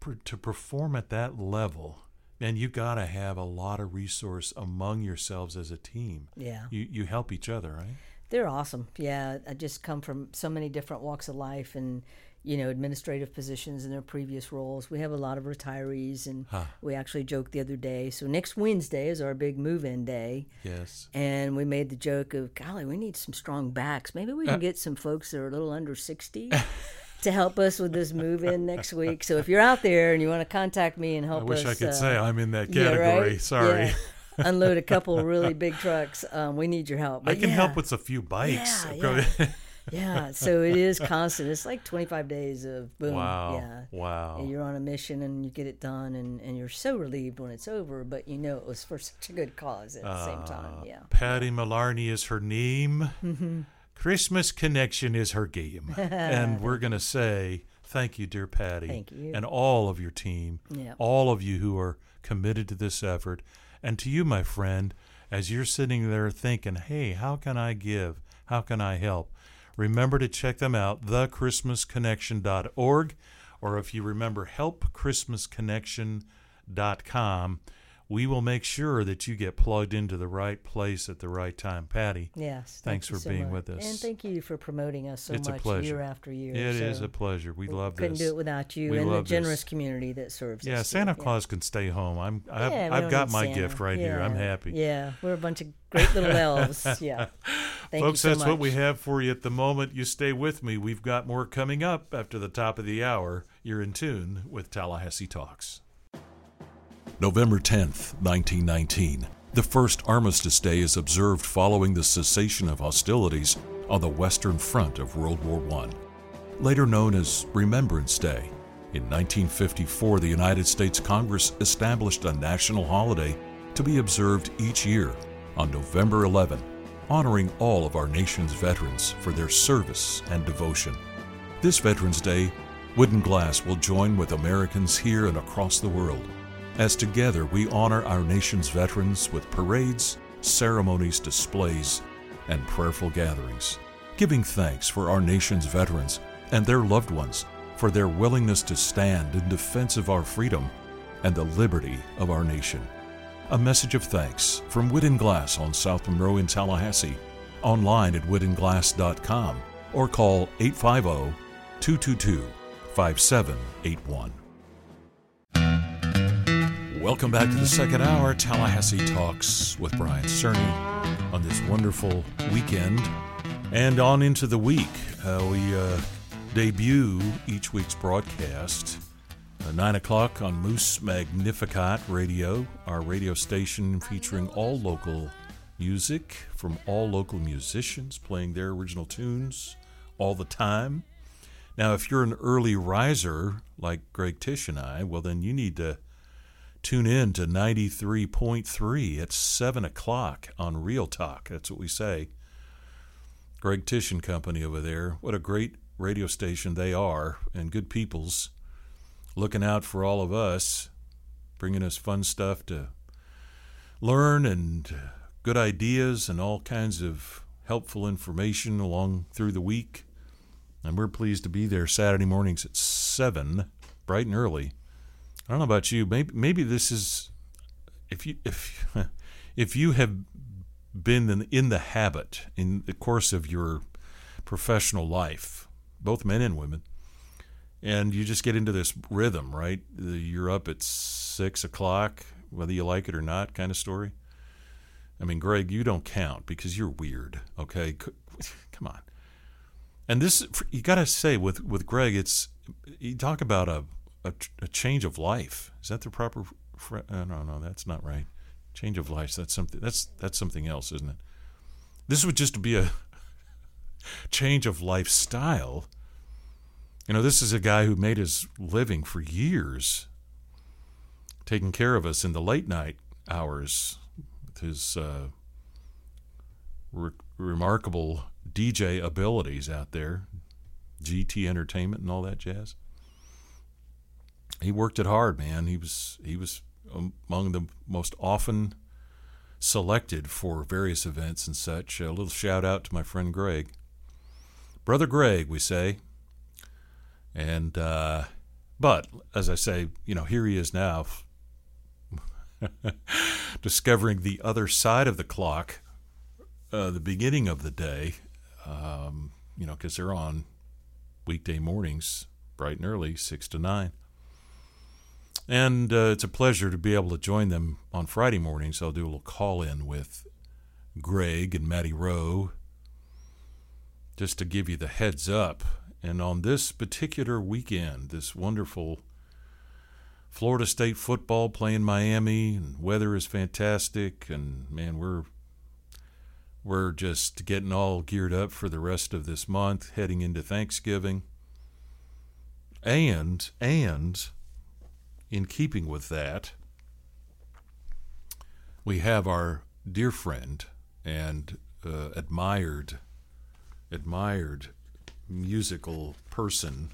per, to perform at that level. And you got to have a lot of resource among yourselves as a team. yeah. You you help each other, right? They're awesome. Yeah, I just come from so many different walks of life and you know administrative positions in their previous roles. We have a lot of retirees, and we actually joked the other day. So next Wednesday is our big move-in day, Yes. and we made the joke of, "Golly, we need some strong backs. Maybe we can get some folks that are a little under sixty." To help us with this move in next week. So if you're out there and you want to contact me and help, I wish us, I could uh, say I'm in that yeah, category. right? Sorry. Yeah. Unload a couple really big trucks. Um, we need your help. I But can help with a few bikes. Yeah, yeah. Yeah, so it is constant. It's like 25 days of boom. Wow. Yeah. Wow. And you're on a mission and you get it done, and, and you're so relieved when it's over, but you know it was for such a good cause at the same time. Uh, Yeah. Pattie Malarney is her name. Mm-hmm. Christmas Connection is her game. and we're going to say thank you, dear Pattie. Thank you. And all of your team, Yeah. all of you who are committed to this effort. And to you, my friend, as you're sitting there thinking, hey, how can I give? How can I help? Remember to check them out, thechristmasconnection.org, or if you remember, helpchristmasconnection.com. We will make sure that you get plugged into the right place at the right time. Pattie, Yes. Thanks thank you for so being much. with us. And thank you for promoting us so It's a much pleasure. year after year. it is so a pleasure. We love couldn't this. do it without you We and the love this. generous community that serves yeah, us. Santa too. Claus can stay home. I'm. I've, Yeah, I've got my Santa. gift right here. I'm happy. Yeah, we're a bunch of great little elves. Yeah. Thank Folks, so that's much. what we have for you at the moment. You stay with me. We've got more coming up after the top of the hour. You're in tune with Tallahassee Talks. November 10th, 1919. The first Armistice Day is observed following the cessation of hostilities on the Western Front of World War I. Later known as Remembrance Day. In 1954, the United States Congress established a national holiday to be observed each year on November 11, honoring all of our nation's veterans for their service and devotion. This Veterans Day, Wooden Glass will join with Americans here and across the world as together we honor our nation's veterans with parades, ceremonies, displays, and prayerful gatherings, giving thanks for our nation's veterans and their loved ones for their willingness to stand in defense of our freedom and the liberty of our nation. A message of thanks from Wooden Glass on South Monroe in Tallahassee, online at woodenglass.com, or call 850 222 5781. Welcome back to the second hour, Tallahassee Talks with Brian Cerny on this wonderful weekend. And on into the week, uh, we uh, debut each week's broadcast. Uh, 9 o'clock on Moose Magnificat Radio, our radio station featuring all local music from all local musicians playing their original tunes all the time. Now, if you're an early riser like Greg Tish and I, well, then you need to tune in to 93.3 at 7 o'clock on Real Talk. That's what we say. Greg Tish and Company over there. What a great radio station they are, and good peoples looking out for all of us, bringing us fun stuff to learn and good ideas and all kinds of helpful information along through the week. And we're pleased to be there Saturday mornings at 7, bright and early. I don't know about you. Maybe maybe this is if you if if you have been in, in the habit in the course of your professional life, both men and women, and you just get into this rhythm, right? You're up at six o'clock, whether you like it or not, kind of story. I mean, Greg, you don't count because you're weird. Okay, come on. And this, you got to say with with Greg, it's you talk about a, a, a change of life. Is that the proper? Fr- uh, no, no, that's not right. Change of life. That's something. That's that's something else, isn't it? This would just be a change of lifestyle. You know, this is a guy who made his living for years, taking care of us in the late night hours with his uh, re- remarkable DJ abilities out there, GT Entertainment and all that jazz. He worked it hard, man. He was he was among the most often selected for various events and such. A little shout out to my friend Greg, brother Greg, we say. And uh, but as I say, you know, here he is now, discovering the other side of the clock, uh, the beginning of the day, um, you know, because they're on weekday mornings, bright and early, 6 to 9. And uh, it's a pleasure to be able to join them on Friday mornings. I'll do a little call in with Greg and Matty Rowe just to give you the heads up. And on this particular weekend, this wonderful Florida State football playing Miami, and weather is fantastic, and man, we're we're just getting all geared up for the rest of this month, heading into Thanksgiving. And and in keeping with that, we have our dear friend and uh, admired admired musical person,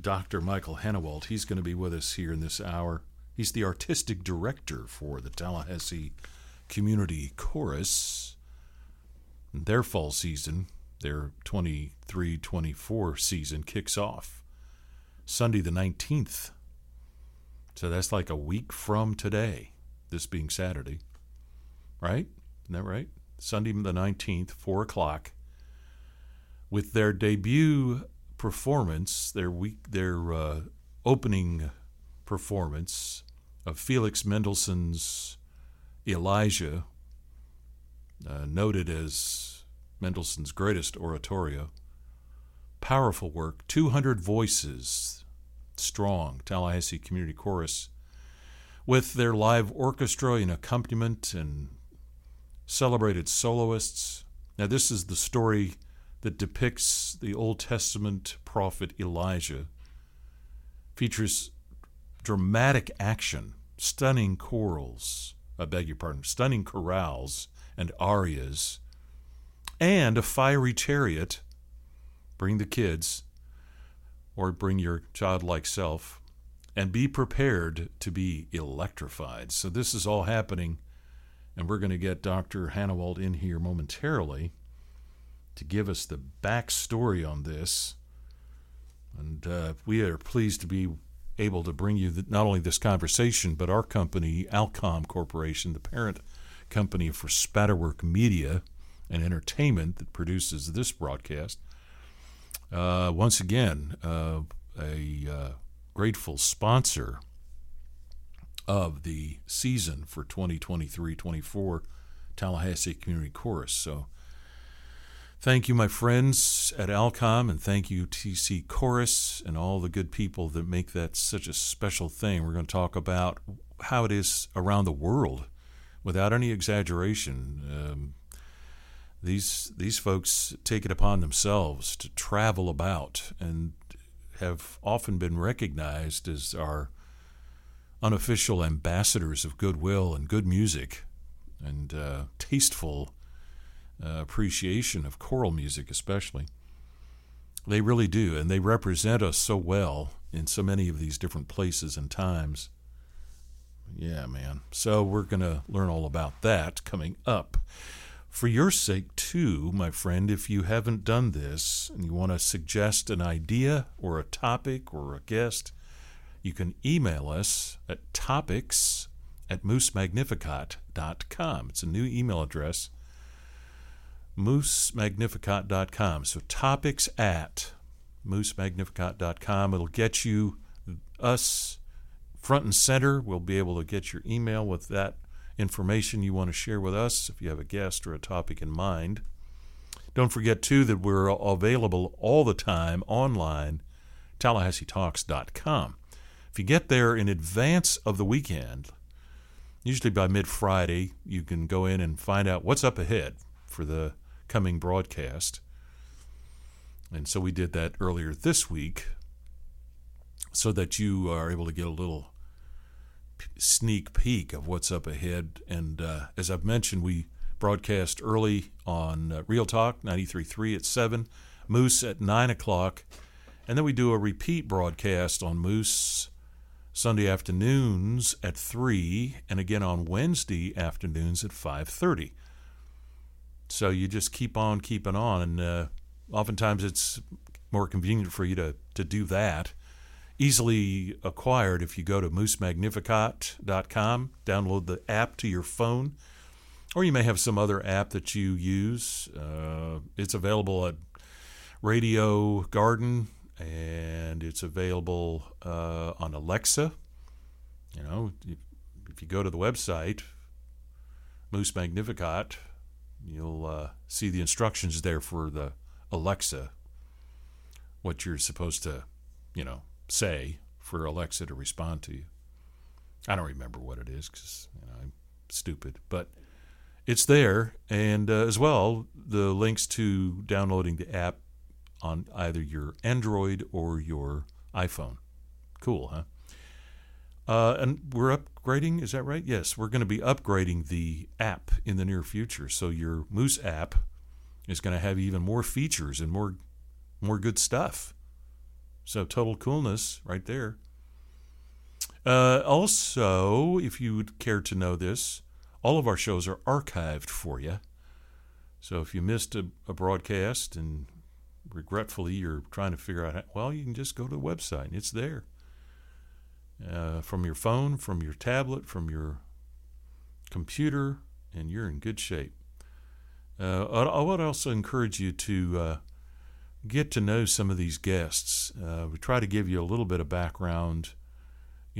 Dr. Michael Hanawalt. He's going to be with us here in this hour. He's the artistic director for the Tallahassee Community Chorus. Their fall season, their 23 24 season, kicks off Sunday the 19th. So that's like a week from today, this being Saturday. Right? Isn't that right? Sunday the 19th, 4 o'clock, with their debut performance, their week, their uh, opening performance of Felix Mendelssohn's Elijah, uh, noted as Mendelssohn's greatest oratorio. Powerful work, 200 voices, strong, Tallahassee Community Chorus, with their live orchestra and accompaniment and celebrated soloists. Now, this is the story that depicts the Old Testament prophet Elijah, features dramatic action, stunning chorals, I beg your pardon, stunning chorales and arias, and a fiery chariot. Bring the kids, or bring your childlike self, and be prepared to be electrified. So, this is all happening, and we're going to get Dr. Hanawalt in here momentarily to give us the backstory on this. And uh, we are pleased to be able to bring you not only this conversation, but our company, Alcom Corporation, the parent company for Spatterwork Media and Entertainment that produces this broadcast. Uh, once again, uh, a uh, grateful sponsor of the season for 2023 24 Tallahassee Community Chorus. So, Thank you, my friends at Alcom, and thank you, TC Chorus, and all the good people that make that such a special thing. We're going to talk about how it is around the world, without any exaggeration. Um, these these folks take it upon themselves to travel about and have often been recognized as our unofficial ambassadors of goodwill and good music and uh, tasteful uh, appreciation of choral music, especially. They really do, and they represent us so well in so many of these different places and times. Yeah, man. So we're going to learn all about that coming up. For your sake, too, my friend, if you haven't done this and you want to suggest an idea or a topic or a guest, you can email us at topics at moosemagnificat.com. It's a new email address, moosemagnificat.com. So topics at moosemagnificat.com. It'll get you us front and center. We'll be able to get your email with that information you want to share with us if you have a guest or a topic in mind. Don't forget, too, that we're available all the time online, TallahasseeTalks.com. If you get there in advance of the weekend, usually by mid Friday, you can go in and find out what's up ahead for the coming broadcast. And so we did that earlier this week so that you are able to get a little sneak peek of what's up ahead. And uh, as I've mentioned, we broadcast early on uh, Real Talk 93.3 at 7, Moose at 9 o'clock, and then we do a repeat broadcast on Moose Sunday afternoons at 3 and again on Wednesday afternoons at 5.30. So you just keep on keeping on, and uh, oftentimes it's more convenient for you to, to do that easily acquired if you go to moosemagnificat.com, download the app to your phone, or you may have some other app that you use. Uh, it's available at Radio Garden and it's available uh, on Alexa. You know, if, you go to the website, Moose Magnificat, you'll uh, see the instructions there for the Alexa, what you're supposed to, you know, say for Alexa to respond to you. I don't remember what it is because you know, I'm stupid, but it's there, and uh, as well the links to downloading the app on either your Android or your iPhone. Cool, huh? Uh, and we're upgrading, is that right? Yes, we're going to be upgrading the app in the near future. So your Moose app is going to have even more features and more more good stuff. So total coolness right there. Uh, also, if you would care to know this, all of our shows are archived for you. So if you missed a, a broadcast and regretfully you're trying to figure out, how, well, you can just go to the website and it's there. Uh, from your phone, from your tablet, from your computer, and you're in good shape. Uh, I would also encourage you to uh, get to know some of these guests. Uh, we try to give you a little bit of background,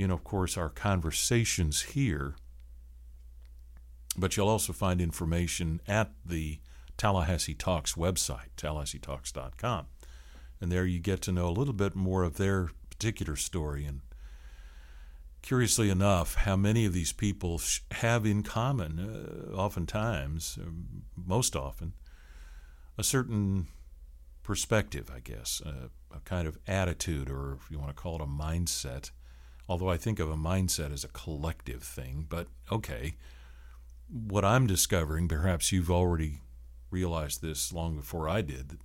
know, of course, our conversations here, but you'll also find information at the Tallahassee Talks website, tallahasseetalks.com. And there you get to know a little bit more of their particular story. And curiously enough, how many of these people have in common, uh, oftentimes, uh, most often, a certain perspective, I guess, a, a, kind of attitude, or if you want to call it a mindset. Although I think of a mindset as a collective thing, but okay. What I'm discovering, perhaps you've already realized this long before I did, that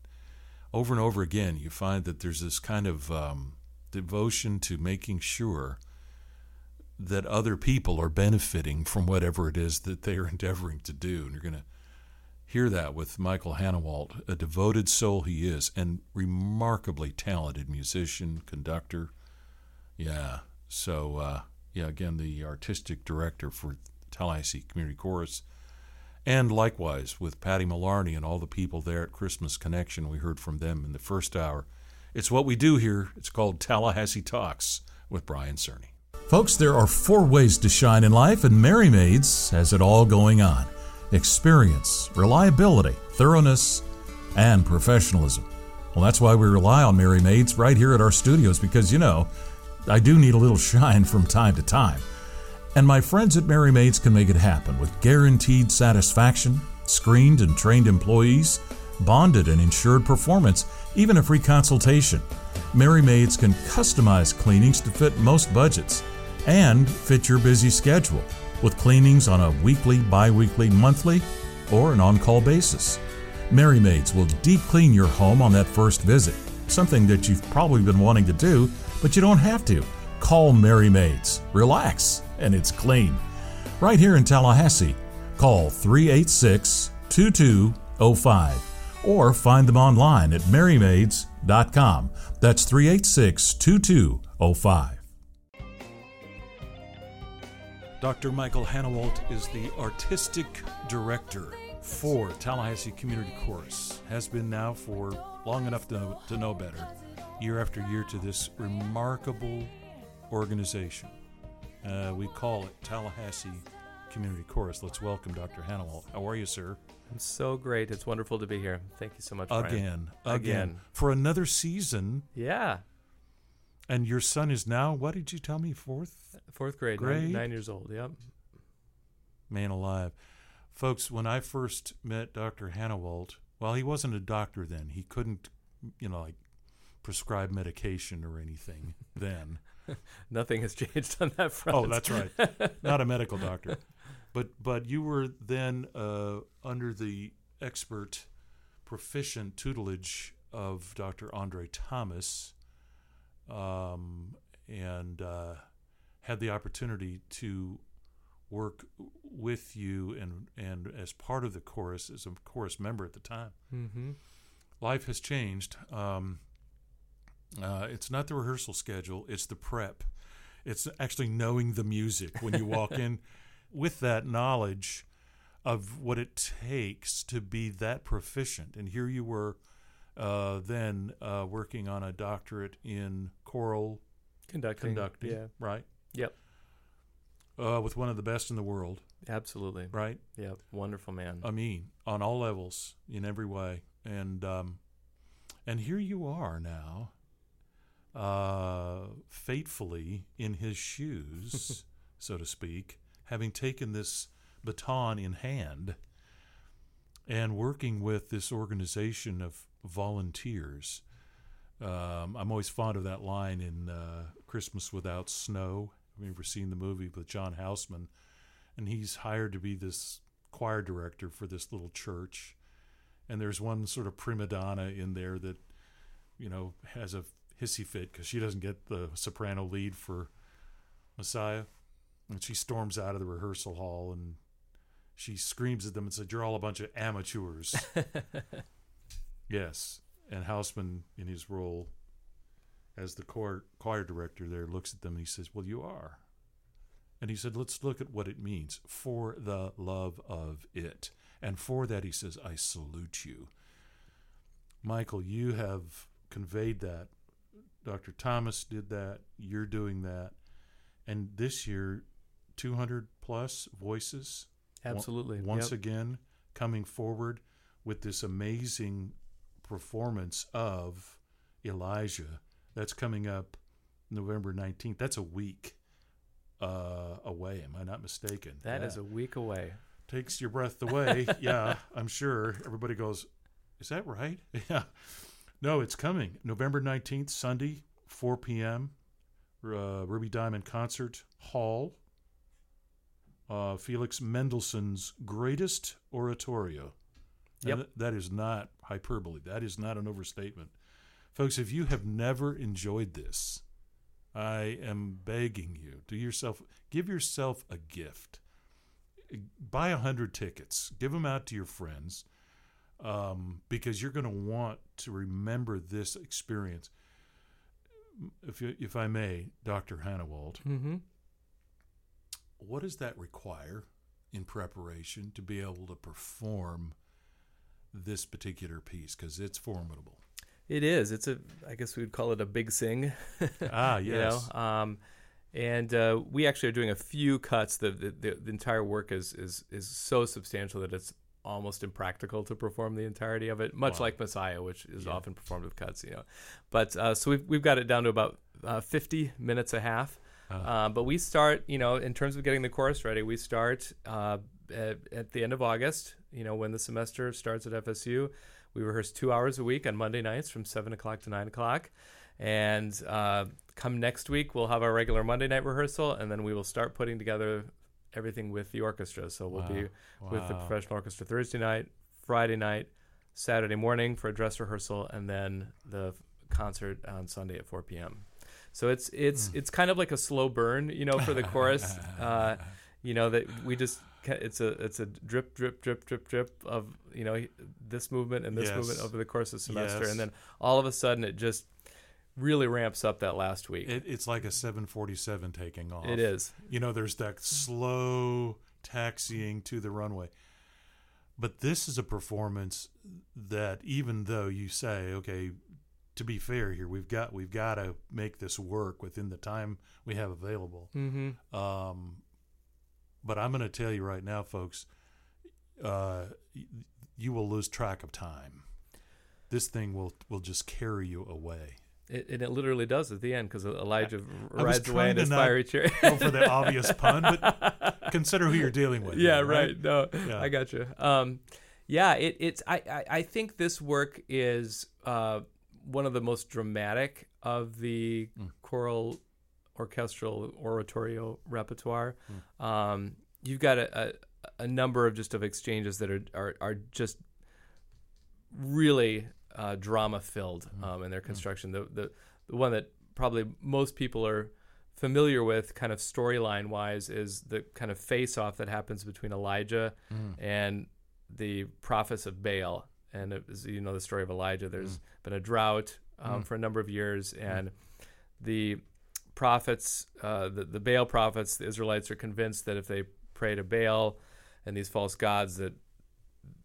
over and over again you find that there's this kind of um, devotion to making sure that other people are benefiting from whatever it is that they are endeavoring to do. And you're going to hear that with Michael Hanawalt, a devoted soul he is, and remarkably talented musician, conductor. Yeah. So, uh, yeah, again, the artistic director for Tallahassee Community Chorus. And likewise with Pattie Malarney and all the people there at Christmas Connection. We heard from them in the first hour. It's what we do here. It's called Tallahassee Talks with Brian Cerny. Folks, there are four ways to shine in life, and Merry Maids has it all going on experience, reliability, thoroughness, and professionalism. Well, that's why we rely on Merry Maids right here at our studios because, you know, I do need a little shine from time to time. And my friends at Merry Maids can make it happen with guaranteed satisfaction, screened and trained employees, bonded and insured performance, even a free consultation. Merry Maids can customize cleanings to fit most budgets and fit your busy schedule with cleanings on a weekly, bi weekly, monthly, or an on call basis. Merry Maids will deep clean your home on that first visit, something that you've probably been wanting to do, but you don't have to. Call Merry Maids. Relax, and it's clean. Right here in Tallahassee, call 386 2205 or find them online at merrymaids.com. That's 386 2205. Dr. Michael Hanawalt is the artistic director for Tallahassee Community Chorus. Has been now for long enough to, to know better, year after year, to this remarkable organization. Uh, we call it Tallahassee Community Chorus. Let's welcome Dr. Hanawalt. How are you, sir? I'm so great. It's wonderful to be here. Thank you so much. Again, again, Again. for another season. Yeah. And your son is now, what did you tell me, fourth? Fourth grade, Grade? Nine, nine years old. Yep. Man alive. Folks, when I first met Dr. Hanawalt, well, he wasn't a doctor then. He couldn't, you know, like prescribe medication or anything then. Nothing has changed on that front. Oh, that's right. Not a medical doctor. But but you were then uh, under the expert, proficient tutelage of Dr. Andre Thomas, um, and uh, had the opportunity to work with you and and as part of the chorus as a chorus member at the time. Mm-hmm. Life has changed. Um, uh, it's not the rehearsal schedule; it's the prep. It's actually knowing the music when you walk in with that knowledge of what it takes to be that proficient. And here you were uh, then uh, working on a doctorate in choral Conducting. conducting, Yeah. right? Yep. Uh, with one of the best in the world, Absolutely. right? Yep. Wonderful man. I mean, on all levels, in every way, and um, and here you are now, uh, fatefully in his shoes, so to speak, having taken this baton in hand, and working with this organization of volunteers. Um, I'm always fond of that line in uh, Christmas Without Snow. I've you ever seen the movie with John Houseman? And he's hired to be this choir director for this little church. And there's one sort of prima donna in there that, you know, has a hissy fit because she doesn't get the soprano lead for Messiah. And she storms out of the rehearsal hall and she screams at them and says, You're all a bunch of amateurs. yes. And Houseman, in his role as the choir, choir director there, looks at them and he says, Well, you are. And he said, Let's look at what it means for the love of it. And for that, he says, I salute you. Michael, you have conveyed that. Dr. Thomas did that. You're doing that. And this year, 200 plus voices Absolutely. once Yep. again coming forward with this amazing performance of Elijah that's coming up November 19th. That's a week uh, away. Am I not mistaken? That Yeah. is a week away. takes your breath away. yeah, I'm sure. Everybody goes, Is that right? Yeah. No, it's coming. November 19th, Sunday, 4 p.m., uh, Ruby Diamond Concert Hall. Uh, Felix Mendelssohn's greatest oratorio. Yep. th- that is not hyperbole. That is not an overstatement. Folks, if you have never enjoyed this, I am begging you, do yourself give yourself a gift buy a hundred tickets, give them out to your friends, um, because you're going to want to remember this experience. If you, if I may, Doctor Hanawalt, Mm-hmm. what does that require in preparation to be able to perform this particular piece? Because it's formidable. It is. It's a. I guess we'd call it a big sing. Ah, you yes. know? Um, and uh, we actually are doing a few cuts. The the, the, the entire work is, is is so substantial that it's almost impractical to perform the entirety of it. Much Wow. like Messiah, which is Yeah. often performed with cuts. You know, but uh, so we've we've got it down to about uh, 50 minutes a half. Ah. Uh, but we start, you know, in terms of getting the chorus ready, we start uh, at, at the end of August. You know, when the semester starts at FSU, we rehearse two hours a week on Monday nights from seven o'clock to nine o'clock, and uh, come next week, we'll have our regular Monday night rehearsal, and then we will start putting together everything with the orchestra. So we'll be with the professional orchestra Thursday night, Friday night, Saturday morning for a dress rehearsal, and then the concert on Sunday at 4 p.m. So it's it's Hmm. it's kind of like a slow burn, you know, for the chorus. Uh, you know that we just it's a it's a drip drip drip drip drip of you know this movement and this Yes. movement over the course of the semester, Yes. and then all of a sudden it just really ramps up that last week. It, it's like a 747 taking off. it is. You know, there's that slow taxiing to the runway. But this is a performance that even though you say, okay, to be fair here, we've got we've got to make this work within the time we have available. Mm-hmm. Um, but I'm going to tell you right now, folks, uh, you will lose track of time. This thing will will just carry you away. It, and it literally does at the end because Elijah I rides away in his fiery chariot. Go for the obvious pun, but consider who you're dealing with. yeah, here, right. No, Yeah. I got you. Um, yeah, it, it's. I, I, I think this work is uh, one of the most dramatic of the Mm. choral, orchestral, oratorio repertoire. Mm. Um, you've got a, a, a number of just of exchanges that are are, are just really uh, drama filled Mm. um, in their construction. The, the the one that probably most people are familiar with, kind of storyline wise, is the kind of face off that happens between Elijah Mm. and the prophets of Baal. And it was, you know the story of Elijah. There's been a drought um, Mm. for a number of years, and the prophets, uh, the, the Baal prophets, the Israelites are convinced that if they pray to Baal and these false gods, that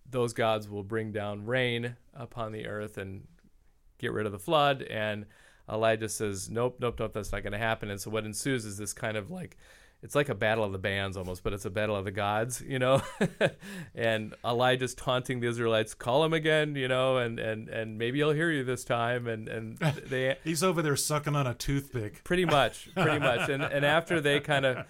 those gods will bring down rain upon the earth and get rid of the flood. And Elijah says, Nope, nope, nope, that's not going to happen. And so what ensues is this kind of like, it's like a battle of the bands almost, but it's a battle of the gods, you know. and Elijah's taunting the Israelites, call him again, you know, and and and maybe he'll hear you this time. And and they He's over there sucking on a toothpick. pretty much, pretty much. And and after they kind of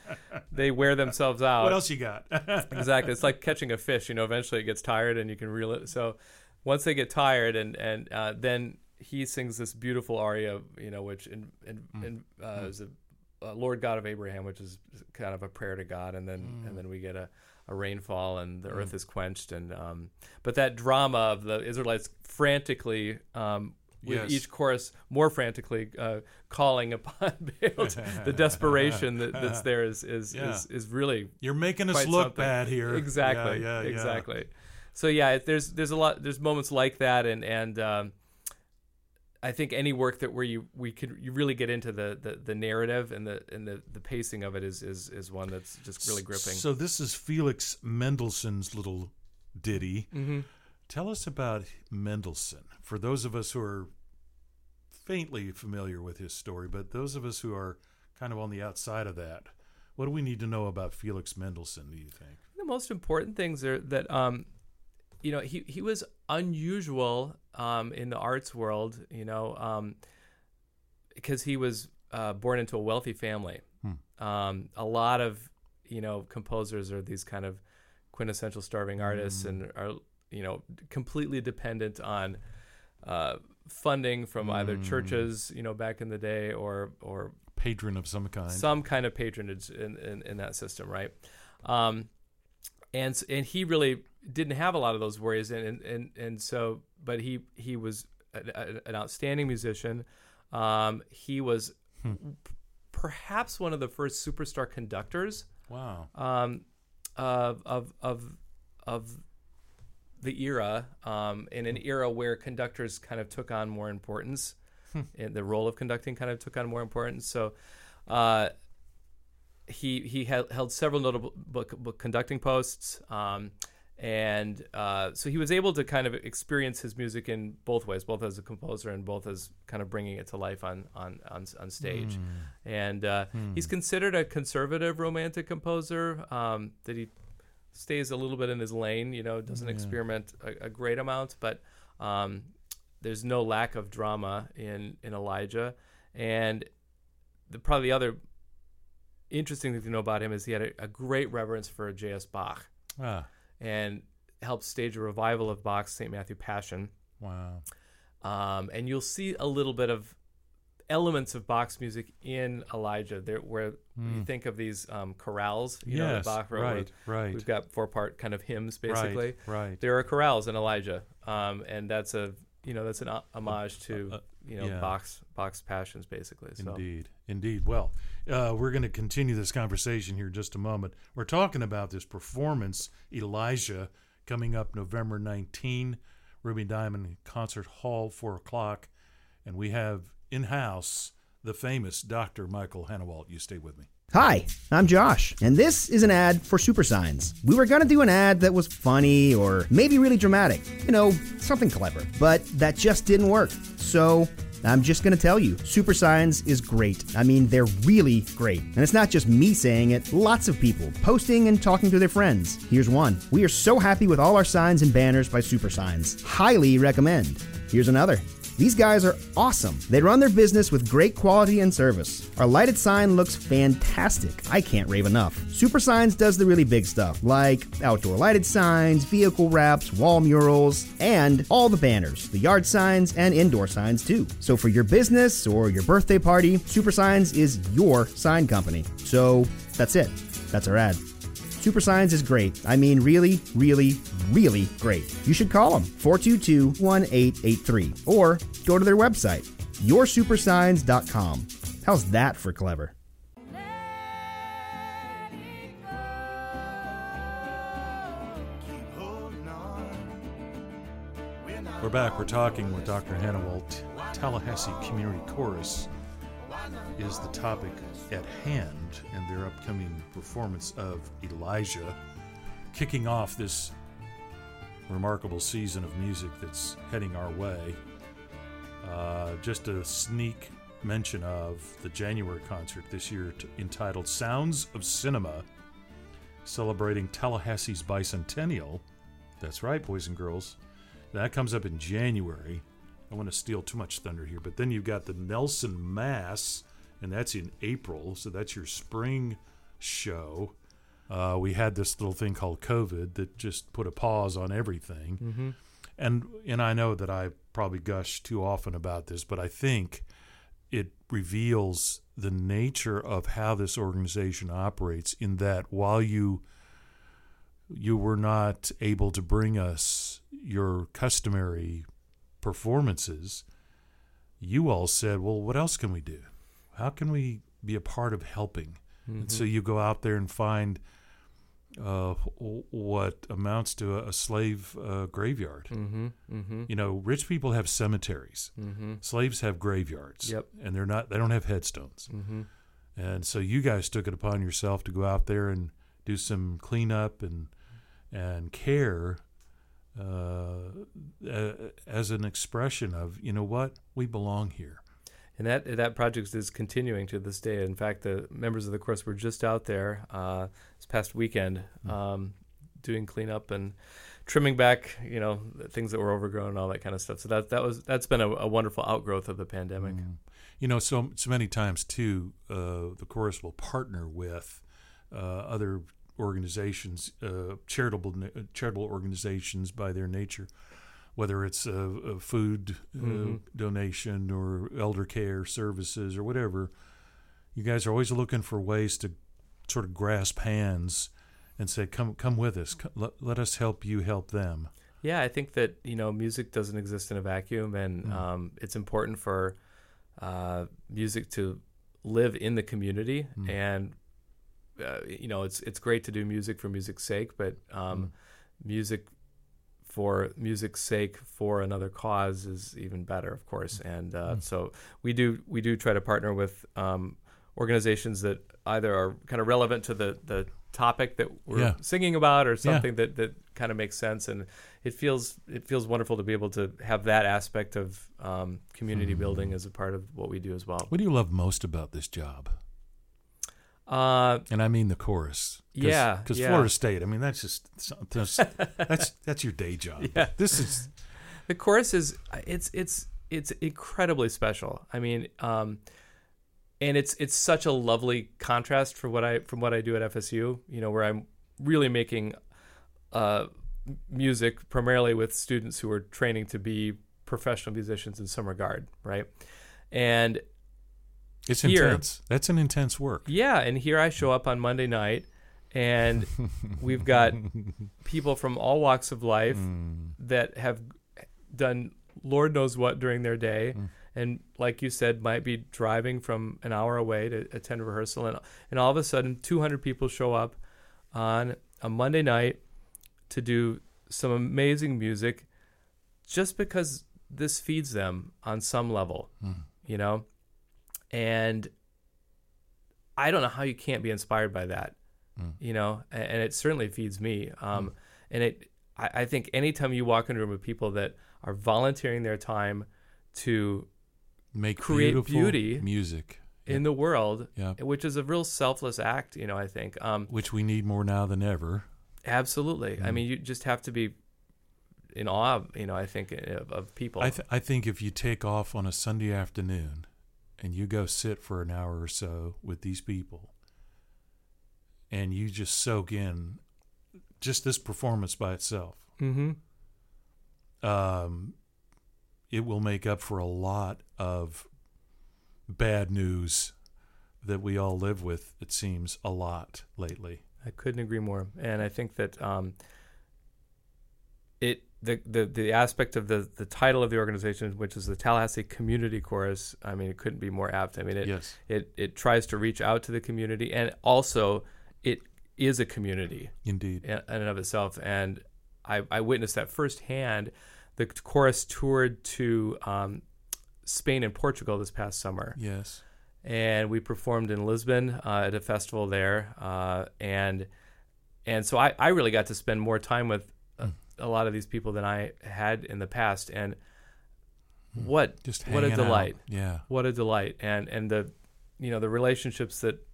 they wear themselves out. What else you got? exactly. It's like catching a fish. You know, eventually it gets tired and you can reel it. So once they get tired, and and uh, then he sings this beautiful aria, you know, which in, in, in, uh, is a uh, Lord God of Abraham, which is kind of a prayer to God, and then and then we get a, a rainfall and the earth is quenched, and um, but that drama of the Israelites frantically. Um, with Yes. each chorus more frantically uh, calling upon Baal, the desperation that, that's there is is, Yeah. is is really You're making us look something. bad here. Exactly. Yeah, yeah. Exactly. So yeah, there's there's a lot there's moments like that, and and um, I think any work that where you we could you really get into the, the, the narrative and the and the, the pacing of it is, is is one that's just really gripping. So this is Felix Mendelssohn's little ditty. hmm Tell us about Mendelssohn. For those of us who are faintly familiar with his story, but those of us who are kind of on the outside of that, what do we need to know about Felix Mendelssohn? Do you think? The most important things are that um, you know he he was unusual um, in the arts world. You know, um, because he was uh, born into a wealthy family. Um, a lot of you know composers are these kind of quintessential starving artists and are you know completely dependent on uh, funding from either churches you know back in the day or or Patron of some kind. some kind of patronage in, in, in that system, right? Um, and and he really didn't have a lot of those worries, and and and, and so, but he he was an, a- an outstanding musician. Um, he was perhaps one of the first superstar conductors wow. um, of of of of the era, um, in an era where conductors kind of took on more importance, and the role of conducting kind of took on more importance. So, uh, he he held, held several notable book, book conducting posts, um, and uh, so he was able to kind of experience his music in both ways, both as a composer and both as kind of bringing it to life on on on, on stage. And uh, he's considered a conservative romantic composer. Um, that he stays a little bit in his lane, you know, doesn't experiment a, a great amount, but um, there's no lack of drama in in Elijah. And the probably the other interesting thing to know about him is he had a, a great reverence for J.S. Bach Ah, and helped stage a revival of Bach's St. Matthew Passion. wow. Um, and you'll see a little bit of elements of Bach's music in Elijah. There, where you think of these um, chorales, you know, that Bach wrote. right, right. We've got four part kind of hymns, basically. Right, right. There are chorales in Elijah, um, and that's a you know that's an homage to you know yeah. box Bach's passions, basically. So. Indeed, indeed. Well, uh, we're going to continue this conversation here in just a moment. We're talking about this performance, Elijah, coming up November 19, Ruby Diamond Concert Hall, 4 o'clock. And we have in house the famous Dr. Michael Hanawalt. You stay with me. Hi, I'm Josh, and this is an ad for Super Signs. We were gonna do an ad that was funny or maybe really dramatic, you know, something clever, but that just didn't work. So I'm just gonna tell you, Super Signs is great. I mean, they're really great. And it's not just me saying it, lots of people posting and talking to their friends. Here's one. We are so happy with all our signs and banners by Super Signs. Highly recommend. Here's another. These guys are awesome. They run their business with great quality and service. Our lighted sign looks fantastic. I can't rave enough. Super Signs does the really big stuff, like outdoor lighted signs, vehicle wraps, wall murals, and all the banners, the yard signs, and indoor signs too. So for your business or your birthday party, Super Signs is your sign company. So that's it. That's our ad. Super Signs is great. I mean, really, really, really great. You should call them 422 1883 or go to their website, yoursupersigns.com. How's that for clever? We're back. We're talking with Dr. Hanawalt, Tallahassee Community Chorus is the topic at hand, and their upcoming performance of Elijah, kicking off this remarkable season of music that's heading our way. Uh, just a sneak mention of the January concert this year t- entitled Sounds of Cinema, celebrating Tallahassee's bicentennial. That's right, boys and girls. That comes up in January. I want to steal too much thunder here, but then you've got the Nelson Mass, and that's in April, so that's your spring show. Uh, we had this little thing called COVID that just put a pause on everything, Mm-hmm. and and I know that I probably gush too often about this, but I think it reveals the nature of how this organization operates. In that, while you you were not able to bring us your customary performances, you all said, Well, what else can we do? How can we be a part of helping? And so you go out there and find uh, what amounts to a, slave uh, graveyard. Mm-hmm. Mm-hmm. You know, rich people have cemeteries, Mm-hmm. slaves have graveyards. Yep. And they're not, they don't have headstones. Mm-hmm. And so you guys took it upon yourself to go out there and do some cleanup and and care uh, as an expression of you know what we belong here. And that that project is continuing to this day. In fact, the members of the course were just out there uh, this past weekend um, doing cleanup and trimming back, you know, things that were overgrown and all that kind of stuff. So that that was that's been a, a wonderful outgrowth of the pandemic. Mm. You know, so so many times too, uh, the chorus will partner with uh, other organizations, uh, charitable charitable organizations by their nature, whether it's a, a food uh, Mhm. donation or elder care services or whatever. You guys are always looking for ways to sort of grasp hands and say, "Come, come with us. Come, let, let us help you help them." Yeah, I think that you know music doesn't exist in a vacuum, and Mm. um, it's important for uh, music to live in the community. Mm. And uh, you know, it's it's great to do music for music's sake, but um, music for music's sake for another cause is even better, of course. And uh, so we do we do try to partner with um, organizations that either are kind of relevant to the the topic that we're Yeah. singing about or something that, that kind of makes sense and it feels it feels wonderful to be able to have that aspect of um, community building as a part of what we do as well What do you love most about this job? Uh, And I mean the chorus. Cause, Yeah, Because yeah. Florida State, I mean, that's just that's that's, that's your day job. Yeah. This is the chorus is it's it's it's incredibly special. I mean, um, and it's it's such a lovely contrast for what I from what I do at FSU. You know, where I'm really making uh, music primarily with students who are training to be professional musicians in some regard, right? And It's here, intense. That's an intense work. Yeah, and here I show up on Monday night, and we've got people from all walks of life Mm. that have done Lord knows what during their day, Mm. and like you said, might be driving from an hour away to attend a rehearsal, and and all of a sudden, 200 people show up on a Monday night to do some amazing music, just because this feeds them on some level, Mm. you know, and I don't know how you can't be inspired by that, Mm. you know, and, and it certainly feeds me. Um, And it, I, I think anytime you walk into a room with people that are volunteering their time to Make Create beauty music. in the world, Yeah. which is a real selfless act, you know, I think. Um, Which we need more now than ever. absolutely. I Mm. mean, you just have to be in awe, you know, I think, of, of people. I, th- I think if you take off on a Sunday afternoon and you go sit for an hour or so with these people and you just soak in just this performance by itself, mm-hmm. um, it will make up for a lot of bad news that we all live with, it seems, a lot lately. I couldn't agree more, and I think that um, it the, the the aspect of the the title of the organization, which is the Tallahassee Community Chorus. I mean, it couldn't be more apt. I mean, it yes. it it tries to reach out to the community, and also it is a community Indeed. in and of itself. And I, I witnessed that firsthand. The chorus toured to um, Spain and Portugal this past summer Yes. and we performed in Lisbon uh, at a festival there, uh, and and so I, I really got to spend more time with a, lot of these people than I had in the past, and what Just what a hanging out. delight, Yeah. what a delight, and and the you know the relationships that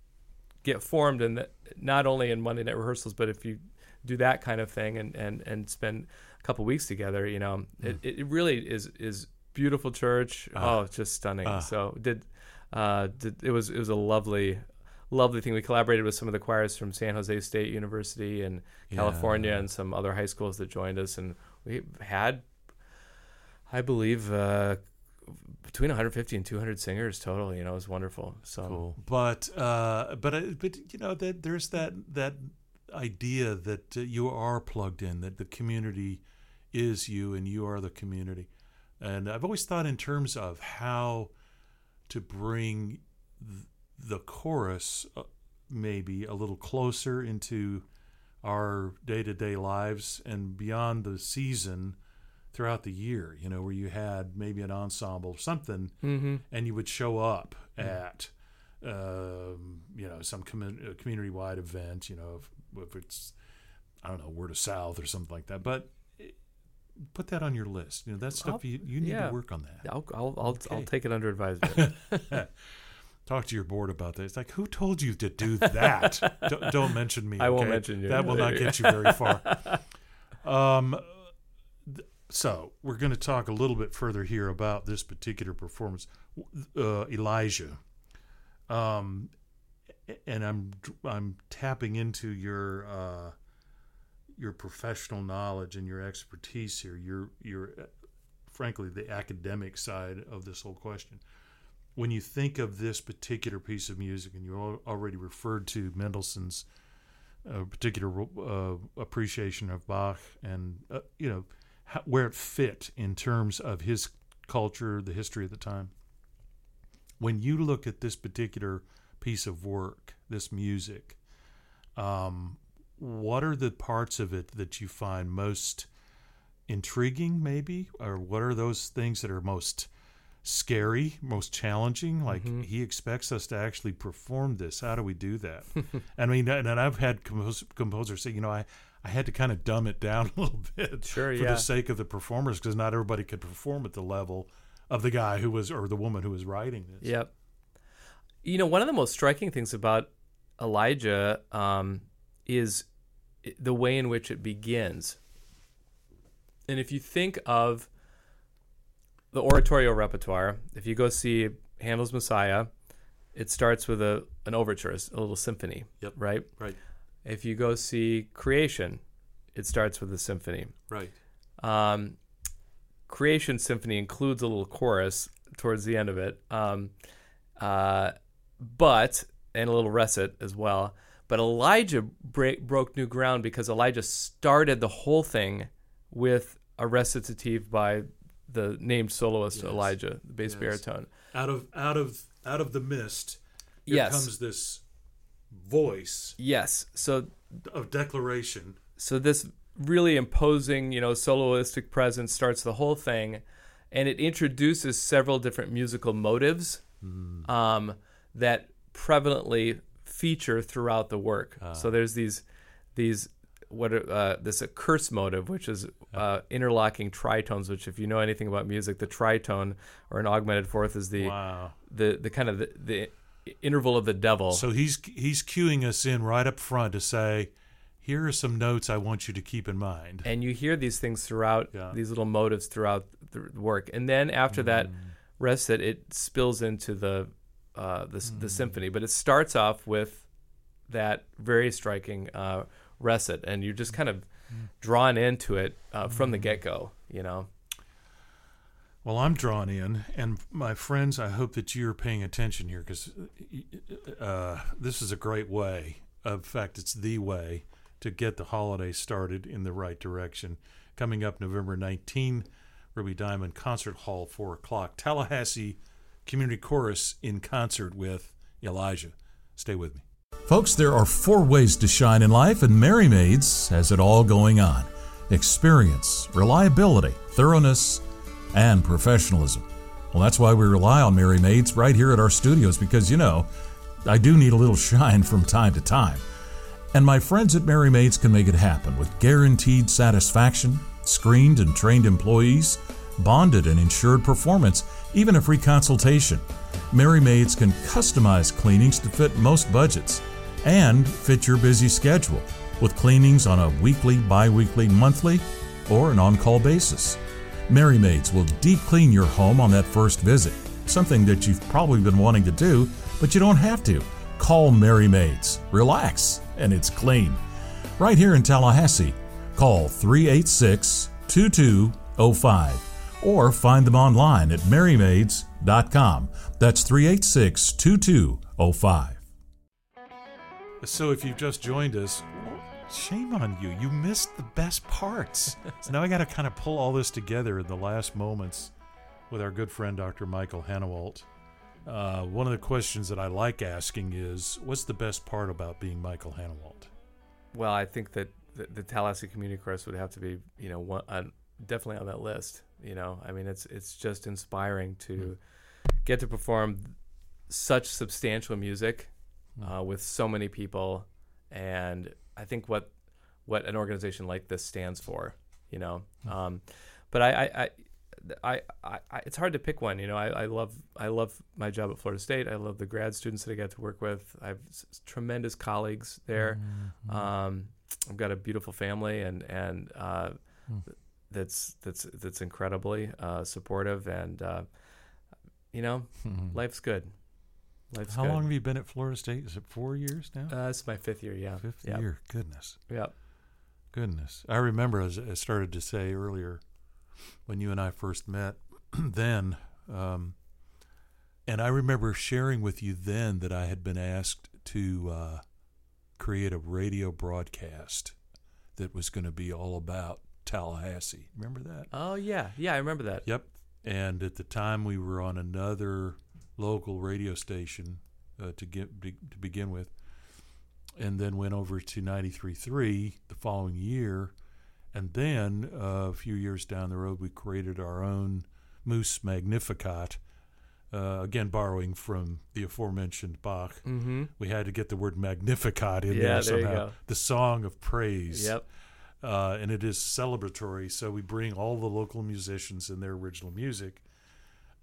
get formed, and not only in Monday night rehearsals, but if you do that kind of thing and and and spend a couple weeks together, you know, it, it really is is beautiful church. Ah. oh, just stunning. Ah. So did uh, did, it was it was a lovely lovely thing. We collaborated with some of the choirs from San Jose State University and California Yeah. and some other high schools that joined us, and we had, I believe, uh, between 150 and 200 singers total. You know, it was wonderful. So Cool. But uh, but uh, but you know that there's that that idea that uh, you are plugged in, that the community is you and you are the community. And I've always thought in terms of how to bring th- the chorus uh, maybe a little closer into our day-to-day lives and beyond the season throughout the year you know where you had maybe an ensemble or something hmm and you would show up at um, you know some commun- uh, community-wide event you know if, if it's i don't know word of south or something like that. But eh, put that on your list. You know that stuff I'll- you, you need yeah. to work on that. I'll I'll I'll, I'll take it under advisement. talk to your board about that. It's like who told you to do that? Don't, don't mention me I won't mention you. that will not get you very far. Um th- so we're going to talk a little bit further here about this particular performance uh, elijah. Um and i'm i'm tapping into your uh your professional knowledge and your expertise here. Your your uh, frankly the academic side of this whole question when you think of this particular piece of music, and you already referred to Mendelssohn's uh, particular uh, appreciation of Bach, and uh, you know how, where it fit in terms of his culture, the history of the time. When you look at this particular piece of work, this music, um, what are the parts of it that you find most intriguing, maybe, or what are those things that are most scary, most challenging. Like Mhm. he expects us to actually perform this. How do we do that? I mean, and, and I've had compos- composers say, you know, I, I had to kind of dumb it down a little bit Sure, for yeah. the sake of the performers because not everybody could perform at the level of the guy who was or the woman who was writing this. Yep. You know, one of the most striking things about Elijah um, is the way in which it begins. And if you think of the oratorio repertoire, if you go see Handel's Messiah, it starts with a an overture, a little symphony, Yep. right? Right. If you go see Creation, it starts with a symphony. Right. Um, Creation Symphony includes a little chorus towards the end of it. Um, uh, but and a little recit as well. But Elijah break, broke new ground because Elijah started the whole thing with a recitative by the named soloist Yes. Elijah, the bass Yes. baritone. Out of out of out of the mist, here Yes. comes this voice Yes. So of declaration. so this really imposing, you know, soloistic presence starts the whole thing, and it introduces several different musical motives um, that prevalently feature throughout the work. So there's these these what uh, this a curse motive, which is uh, interlocking tritones. Which, if you know anything about music, the tritone or an augmented fourth is the Wow. the the kind of the, the interval of the devil. So he's he's cueing us in right up front to say, here are some notes I want you to keep in mind. and you hear these things throughout Yeah. these little motives throughout the work and then after that Mm. rest it it spills into the uh, the, Mm. the symphony but it starts off with that very striking uh, recit and you're just kind of Mm. drawn into it uh, from the get-go you know Well, I'm drawn in, and my friends, I hope that you're paying attention here because uh, this is a great way. In fact, it's the way to get the holiday started in the right direction. Coming up November 19, Ruby Diamond Concert Hall, 4 o'clock. Tallahassee Community Chorus in concert with Elijah. Stay with me. Folks, there are four ways to shine in life, and Merry Maids has it all going on experience, reliability, thoroughness, and professionalism. Well, that's why we rely on Merry Maids right here at our studios because, you know, I do need a little shine from time to time. And my friends at Merry Maids can make it happen with guaranteed satisfaction, screened and trained employees, bonded and insured performance, even a free consultation. Merry Maids can customize cleanings to fit most budgets and fit your busy schedule with cleanings on a weekly, bi weekly, monthly, or an on call basis. Merry Maids will deep clean your home on that first visit, something that you've probably been wanting to do, but you don't have to. Call Merry Maids. Relax, and it's clean. Right here in Tallahassee, call 386 2205 or find them online at merrymaids.com. That's 386 2205. So if you've just joined us, shame on you. You missed the best parts. so now I got to kind of pull all this together in the last moments with our good friend Dr. Michael Hanawalt. Uh, one of the questions that I like asking is, what's the best part about being Michael Hanawalt? well i think that the, the tallahassee community chorus would have to be you know one, definitely on that list you know i mean it's it's just inspiring to get to perform such substantial music uh, with so many people and i think what what an organization like this stands for you know um, but I, I, I I, I, I, it's hard to pick one. You know, I, I love, I love my job at Florida State. I love the grad students that I get to work with. I have s- tremendous colleagues there. Um, I've got a beautiful family, and and uh, that's that's that's incredibly uh, supportive, and uh, you know, life's good. Life's How good. long have you been at Florida State? Is it four years now? Uh, is my fifth year. Yeah, Fifth yeah, year. Goodness. yeah. Goodness. I remember, as I started to say earlier, when you and I first met, then, um, and I remember sharing with you then that I had been asked to uh, create a radio broadcast that was going to be all about Tallahassee. Remember that? Oh yeah, yeah. I remember that. Yep. And at the time, we were on another local radio station uh, to get be, to begin with, and then went over to 93.3 the following year, and then uh, a few years down the road, we created our own Moose Magnificat. Uh, again, borrowing from the aforementioned Bach, Mm-hmm. we had to get the word Magnificat in Yeah, there there somehow. go. The song of praise Yep. Uh, and it is celebratory. So we bring all the local musicians and their original music,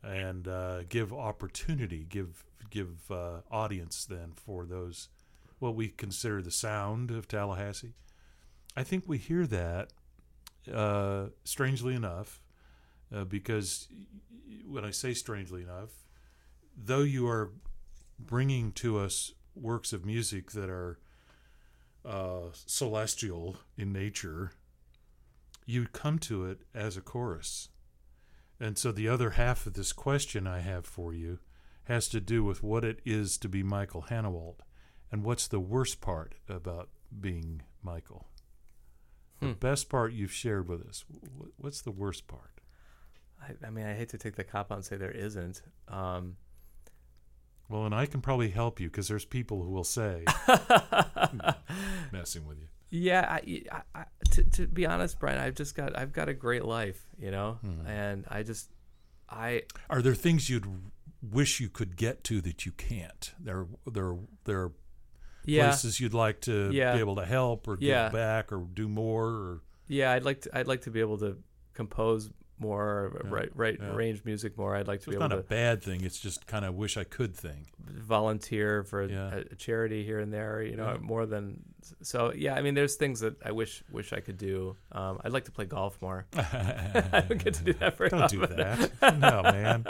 and uh, give opportunity, give give uh, audience then for those what we consider the sound of Tallahassee. I think we hear that, uh, strangely enough, uh, because when I say strangely enough, though you are bringing to us works of music that are uh, celestial in nature, you come to it as a chorus. And so the other half of this question I have for you has to do with what it is to be Michael Hanawalt, and what's the worst part about being Michael. The Hmm. best part you've shared with us. What's the worst part? I, I mean, I hate to take the cop out and say there isn't. Um, Well, and I can probably help you because there's people who will say, messing with you. Yeah, I, I, I, to, to be honest, Brian, I've just got I've got a great life, you know, Hmm. and I just I Are there things you'd wish you could get to that you can't? There, there, there are yeah places you'd like to Yeah. be able to help or give Yeah. back or do more. Or yeah I'd like to I'd like to be able to compose more, or Yeah, write write yeah. arrange music more. I'd like to so be it's not a bad thing. It's just kind of wish I could thing. volunteer for a- Yeah. a, charity here and there, you know, more than so. Yeah, I mean, there's things that I wish wish I could do. Um, I'd like to play golf more. I don't get to do that very Don't do often. that. No, man.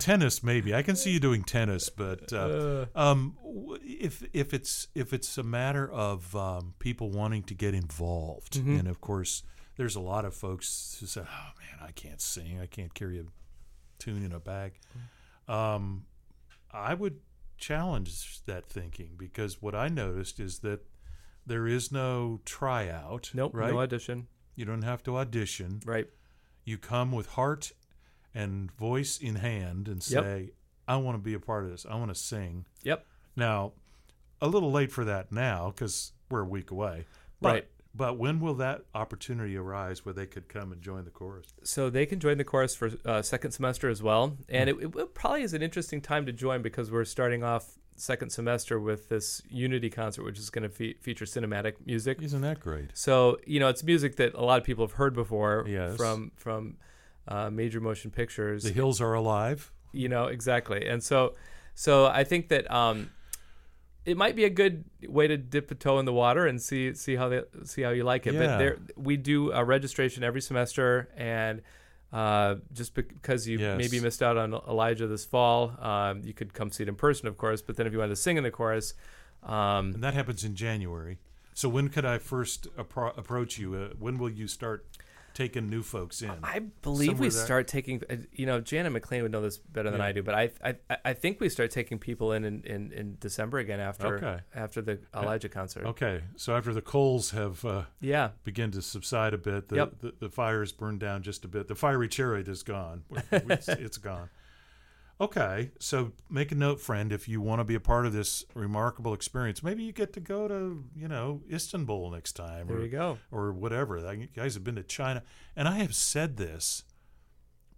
Tennis, maybe. I can see you doing tennis, but uh, um, if if it's if it's a matter of um, people wanting to get involved, Mhm. and of course, there's a lot of folks who say, "Oh man, I can't sing. I can't carry a tune in a bag." Um, I would challenge that thinking because what I noticed is that there is no tryout. Nope, right? no audition. you don't have to audition Right. you come with heart and voice in hand and Yep. say, I want to be a part of this. I want to sing. Yep. Now, a little late for that now because we're a week away. But, Right. But when will that opportunity arise where they could come and join the chorus? So they can join the chorus for uh, second semester as well, and Hmm. it, it probably is an interesting time to join because we're starting off second semester with this Unity concert, which is going to fe- feature cinematic music. Isn't that great? So you know, it's music that a lot of people have heard before Yes. from from uh, major motion pictures. The hills are alive. you know exactly, and so so I think that um, it might be a good way to dip a toe in the water and see see how they see how you like it. Yeah. But there we do a registration every semester, and uh, just because you Yes. maybe missed out on Elijah this fall, um, you could come see it in person, of course. But then if you wanted to sing in the chorus, um, And that happens in January. So when could I first appro- approach you? Uh, when will you start taking new folks in? I believe we there. start taking. uh, You know, Janet McLean would know this better than Yeah. I do, but I, I, I think we start taking people in in, in, in December again after Okay. after the Elijah concert. Okay, so after the coals have uh, Yeah, begin to subside a bit. The, Yep. the, the fire's burned down just a bit. The fiery chariot is gone. it's, it's gone. Okay, so make a note, friend, if you want to be a part of this remarkable experience. Maybe you get to go to, you know, Istanbul next time there or, you go. or whatever. You guys have been to China. And I have said this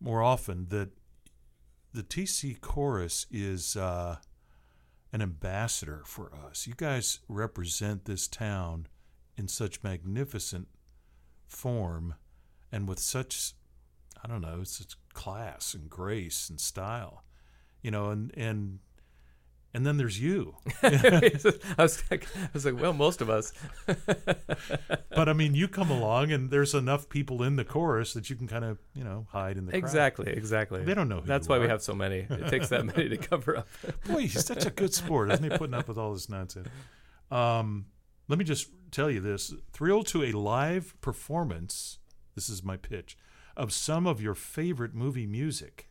more often that the TC chorus is uh, an ambassador for us. You guys represent this town in such magnificent form and with such I don't know, such class and grace and style. You know, and and and then there's you. I was like, I was like, well, most of us. But I mean, you come along and there's enough people in the chorus that you can kind of, you know, hide in the crowd. Exactly, exactly. They don't know who That's why we have so many. It takes that many to cover up. Boy, he's such a good sport, isn't he? Putting up with all this nonsense. Um, let me just tell you this: thrilled to a live performance. This is my pitch of some of your favorite movie music.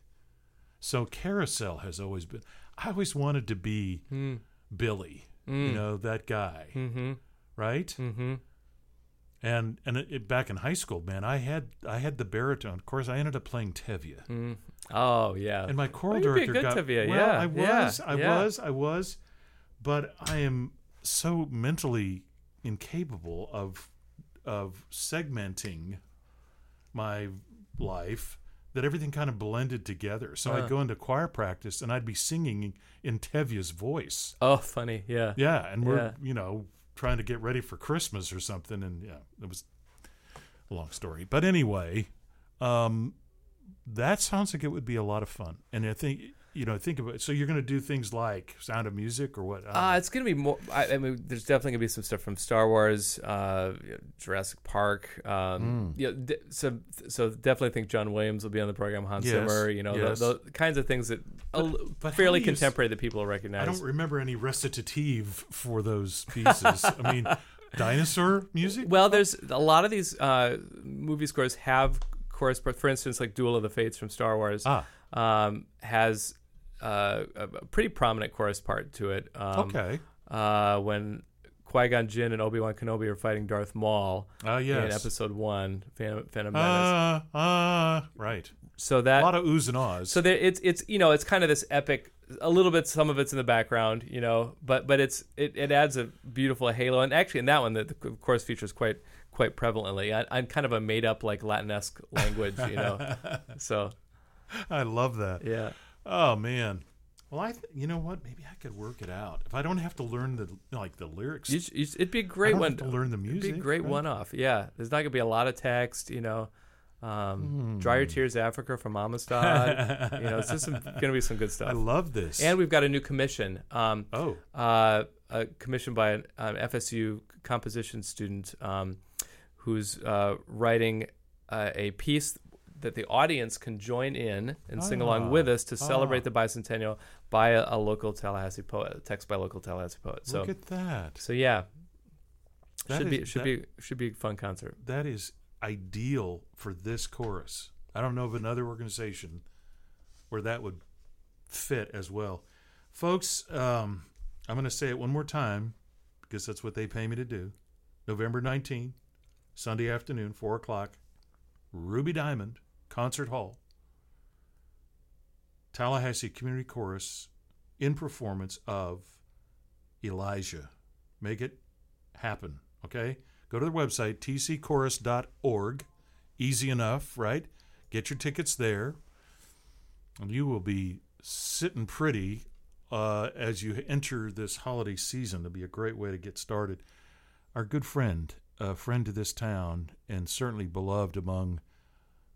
So Carousel has always been. I always wanted to be Mm. Billy, you Mm. know that guy, Mm-hmm. right? Mm-hmm. And and it, it- back in high school, man, I had I had the baritone. Of course, I ended up playing Tevye. Mm. Oh yeah. And my choral Oh, be a director good got Tevye, well. yeah, I yeah, was, I was, I was, but I am so mentally incapable of of segmenting my life that everything kind of blended together. So Uh. I'd go into choir practice and I'd be singing in Tevye's voice. oh, funny. Yeah. Yeah, and we're Yeah. you know trying to get ready for Christmas or something, and yeah, it was a long story. But anyway, um, that sounds like it would be a lot of fun. And I think you know, think about it. So you're going to do things like Sound of Music or what? I Uh, it's gonna be more. I, I mean, there's definitely gonna be some stuff from Star Wars, uh, Jurassic Park. Um, Mm. yeah, d- so so definitely think John Williams will be on the program. Hans Yes, Zimmer, you know, yes. the, the kinds of things that a, but fairly do s- contemporary that people will I don't remember any recitative for those pieces. I mean, dinosaur music. Well, there's a lot of these uh, movie scores have chorus, for instance, like Duel of the Fates from Star Wars Ah, um, has uh, a pretty prominent chorus part to it. Um, okay. Uh, when Qui Gon Jinn and Obi Wan Kenobi are fighting Darth Maul Ah, yes. in Episode One, Phantom, Phantom Menace. Ah, ah, right. so that A lot of oohs and ahs. so there, it's it's you know it's kind of this epic. A little bit, some of it's in the background, you know, but but it's it, it adds a beautiful halo. And actually, in that one, the, the chorus features quite quite prevalently. I, I'm kind of a made up like Latinesque language, you know. so I love that. yeah. Oh man. Well, I th- you know what? Maybe I could work it out if I don't have to learn the like the lyrics. You, you, it'd be a I great don't one. have to learn the It'd music. be a great right? one-off. Yeah, there's not gonna be a lot of text. You know, um, "Dry Hmm. Your Tears, Africa" from Amistad. you know, it's just some, gonna be some good stuff. I love this. and we've got a new commission. Um, oh, uh, a commission by an um, FSU composition student um, who's uh, writing uh, a piece that the audience can join in and sing along Ah, with us to ah. celebrate the bicentennial by a, a local Tallahassee poet, a text by a local Tallahassee poet. So, look at that. so yeah, That should is- be should that- be should be a fun concert. That is ideal for this chorus. I don't know of another organization where that would fit as well. Folks, um, I'm going to say it one more time because that's what they pay me to do. November 19, Sunday afternoon, 4 o'clock, Ruby Diamond Concert Hall. Tallahassee Community Chorus in performance of Elijah. Make it happen, okay? Go to their website, tcchorus.org. Easy enough, right? Get your tickets there. And you will be sitting pretty uh, as you enter this holiday season. It'll be a great way to get started. Our good friend, a friend to this town, and certainly beloved among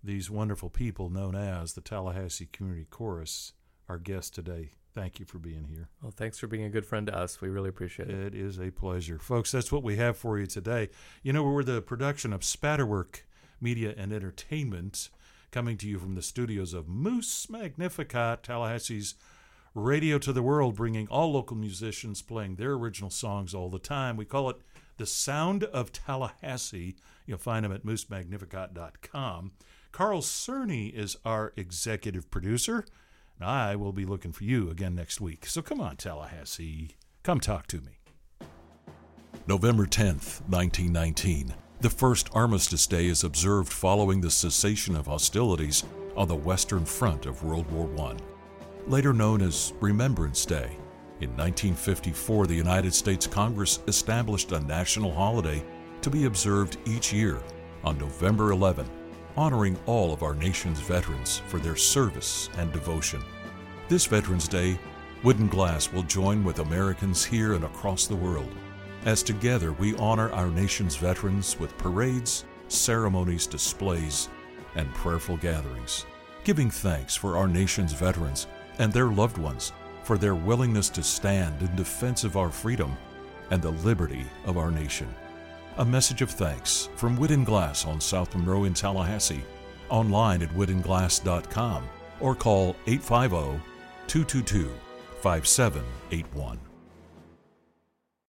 these wonderful people known as the Tallahassee Community Chorus, our guest today. Thank you for being here. Well, thanks for being a good friend to us. We really appreciate it. It is a pleasure. Folks, that's what we have for you today. You know, we're the production of Spatterwork Media and Entertainment, coming to you from the studios of Moose Magnificat, Tallahassee's Radio to the World, bringing all local musicians playing their original songs all the time. We call it The Sound of Tallahassee. You'll find them at moosemagnificat.com. Carl Cerny is our executive producer. And I will be looking for you again next week. So come on, Tallahassee. Come talk to me. November 10th, 1919. The first Armistice Day is observed following the cessation of hostilities on the Western Front of World War I. Later known as Remembrance Day, in 1954 the United States Congress established a national holiday to be observed each year on November 11, honoring all of our nation's veterans for their service and devotion. This Veterans Day, Wooden Glass will join with Americans here and across the world as together we honor our nation's veterans with parades, ceremonies, displays, and prayerful gatherings, giving thanks for our nation's veterans and their loved ones for their willingness to stand in defense of our freedom and the liberty of our nation. A message of thanks from Wooden Glass on South Monroe in Tallahassee, online at woodenglass.com or call 850 222 5781.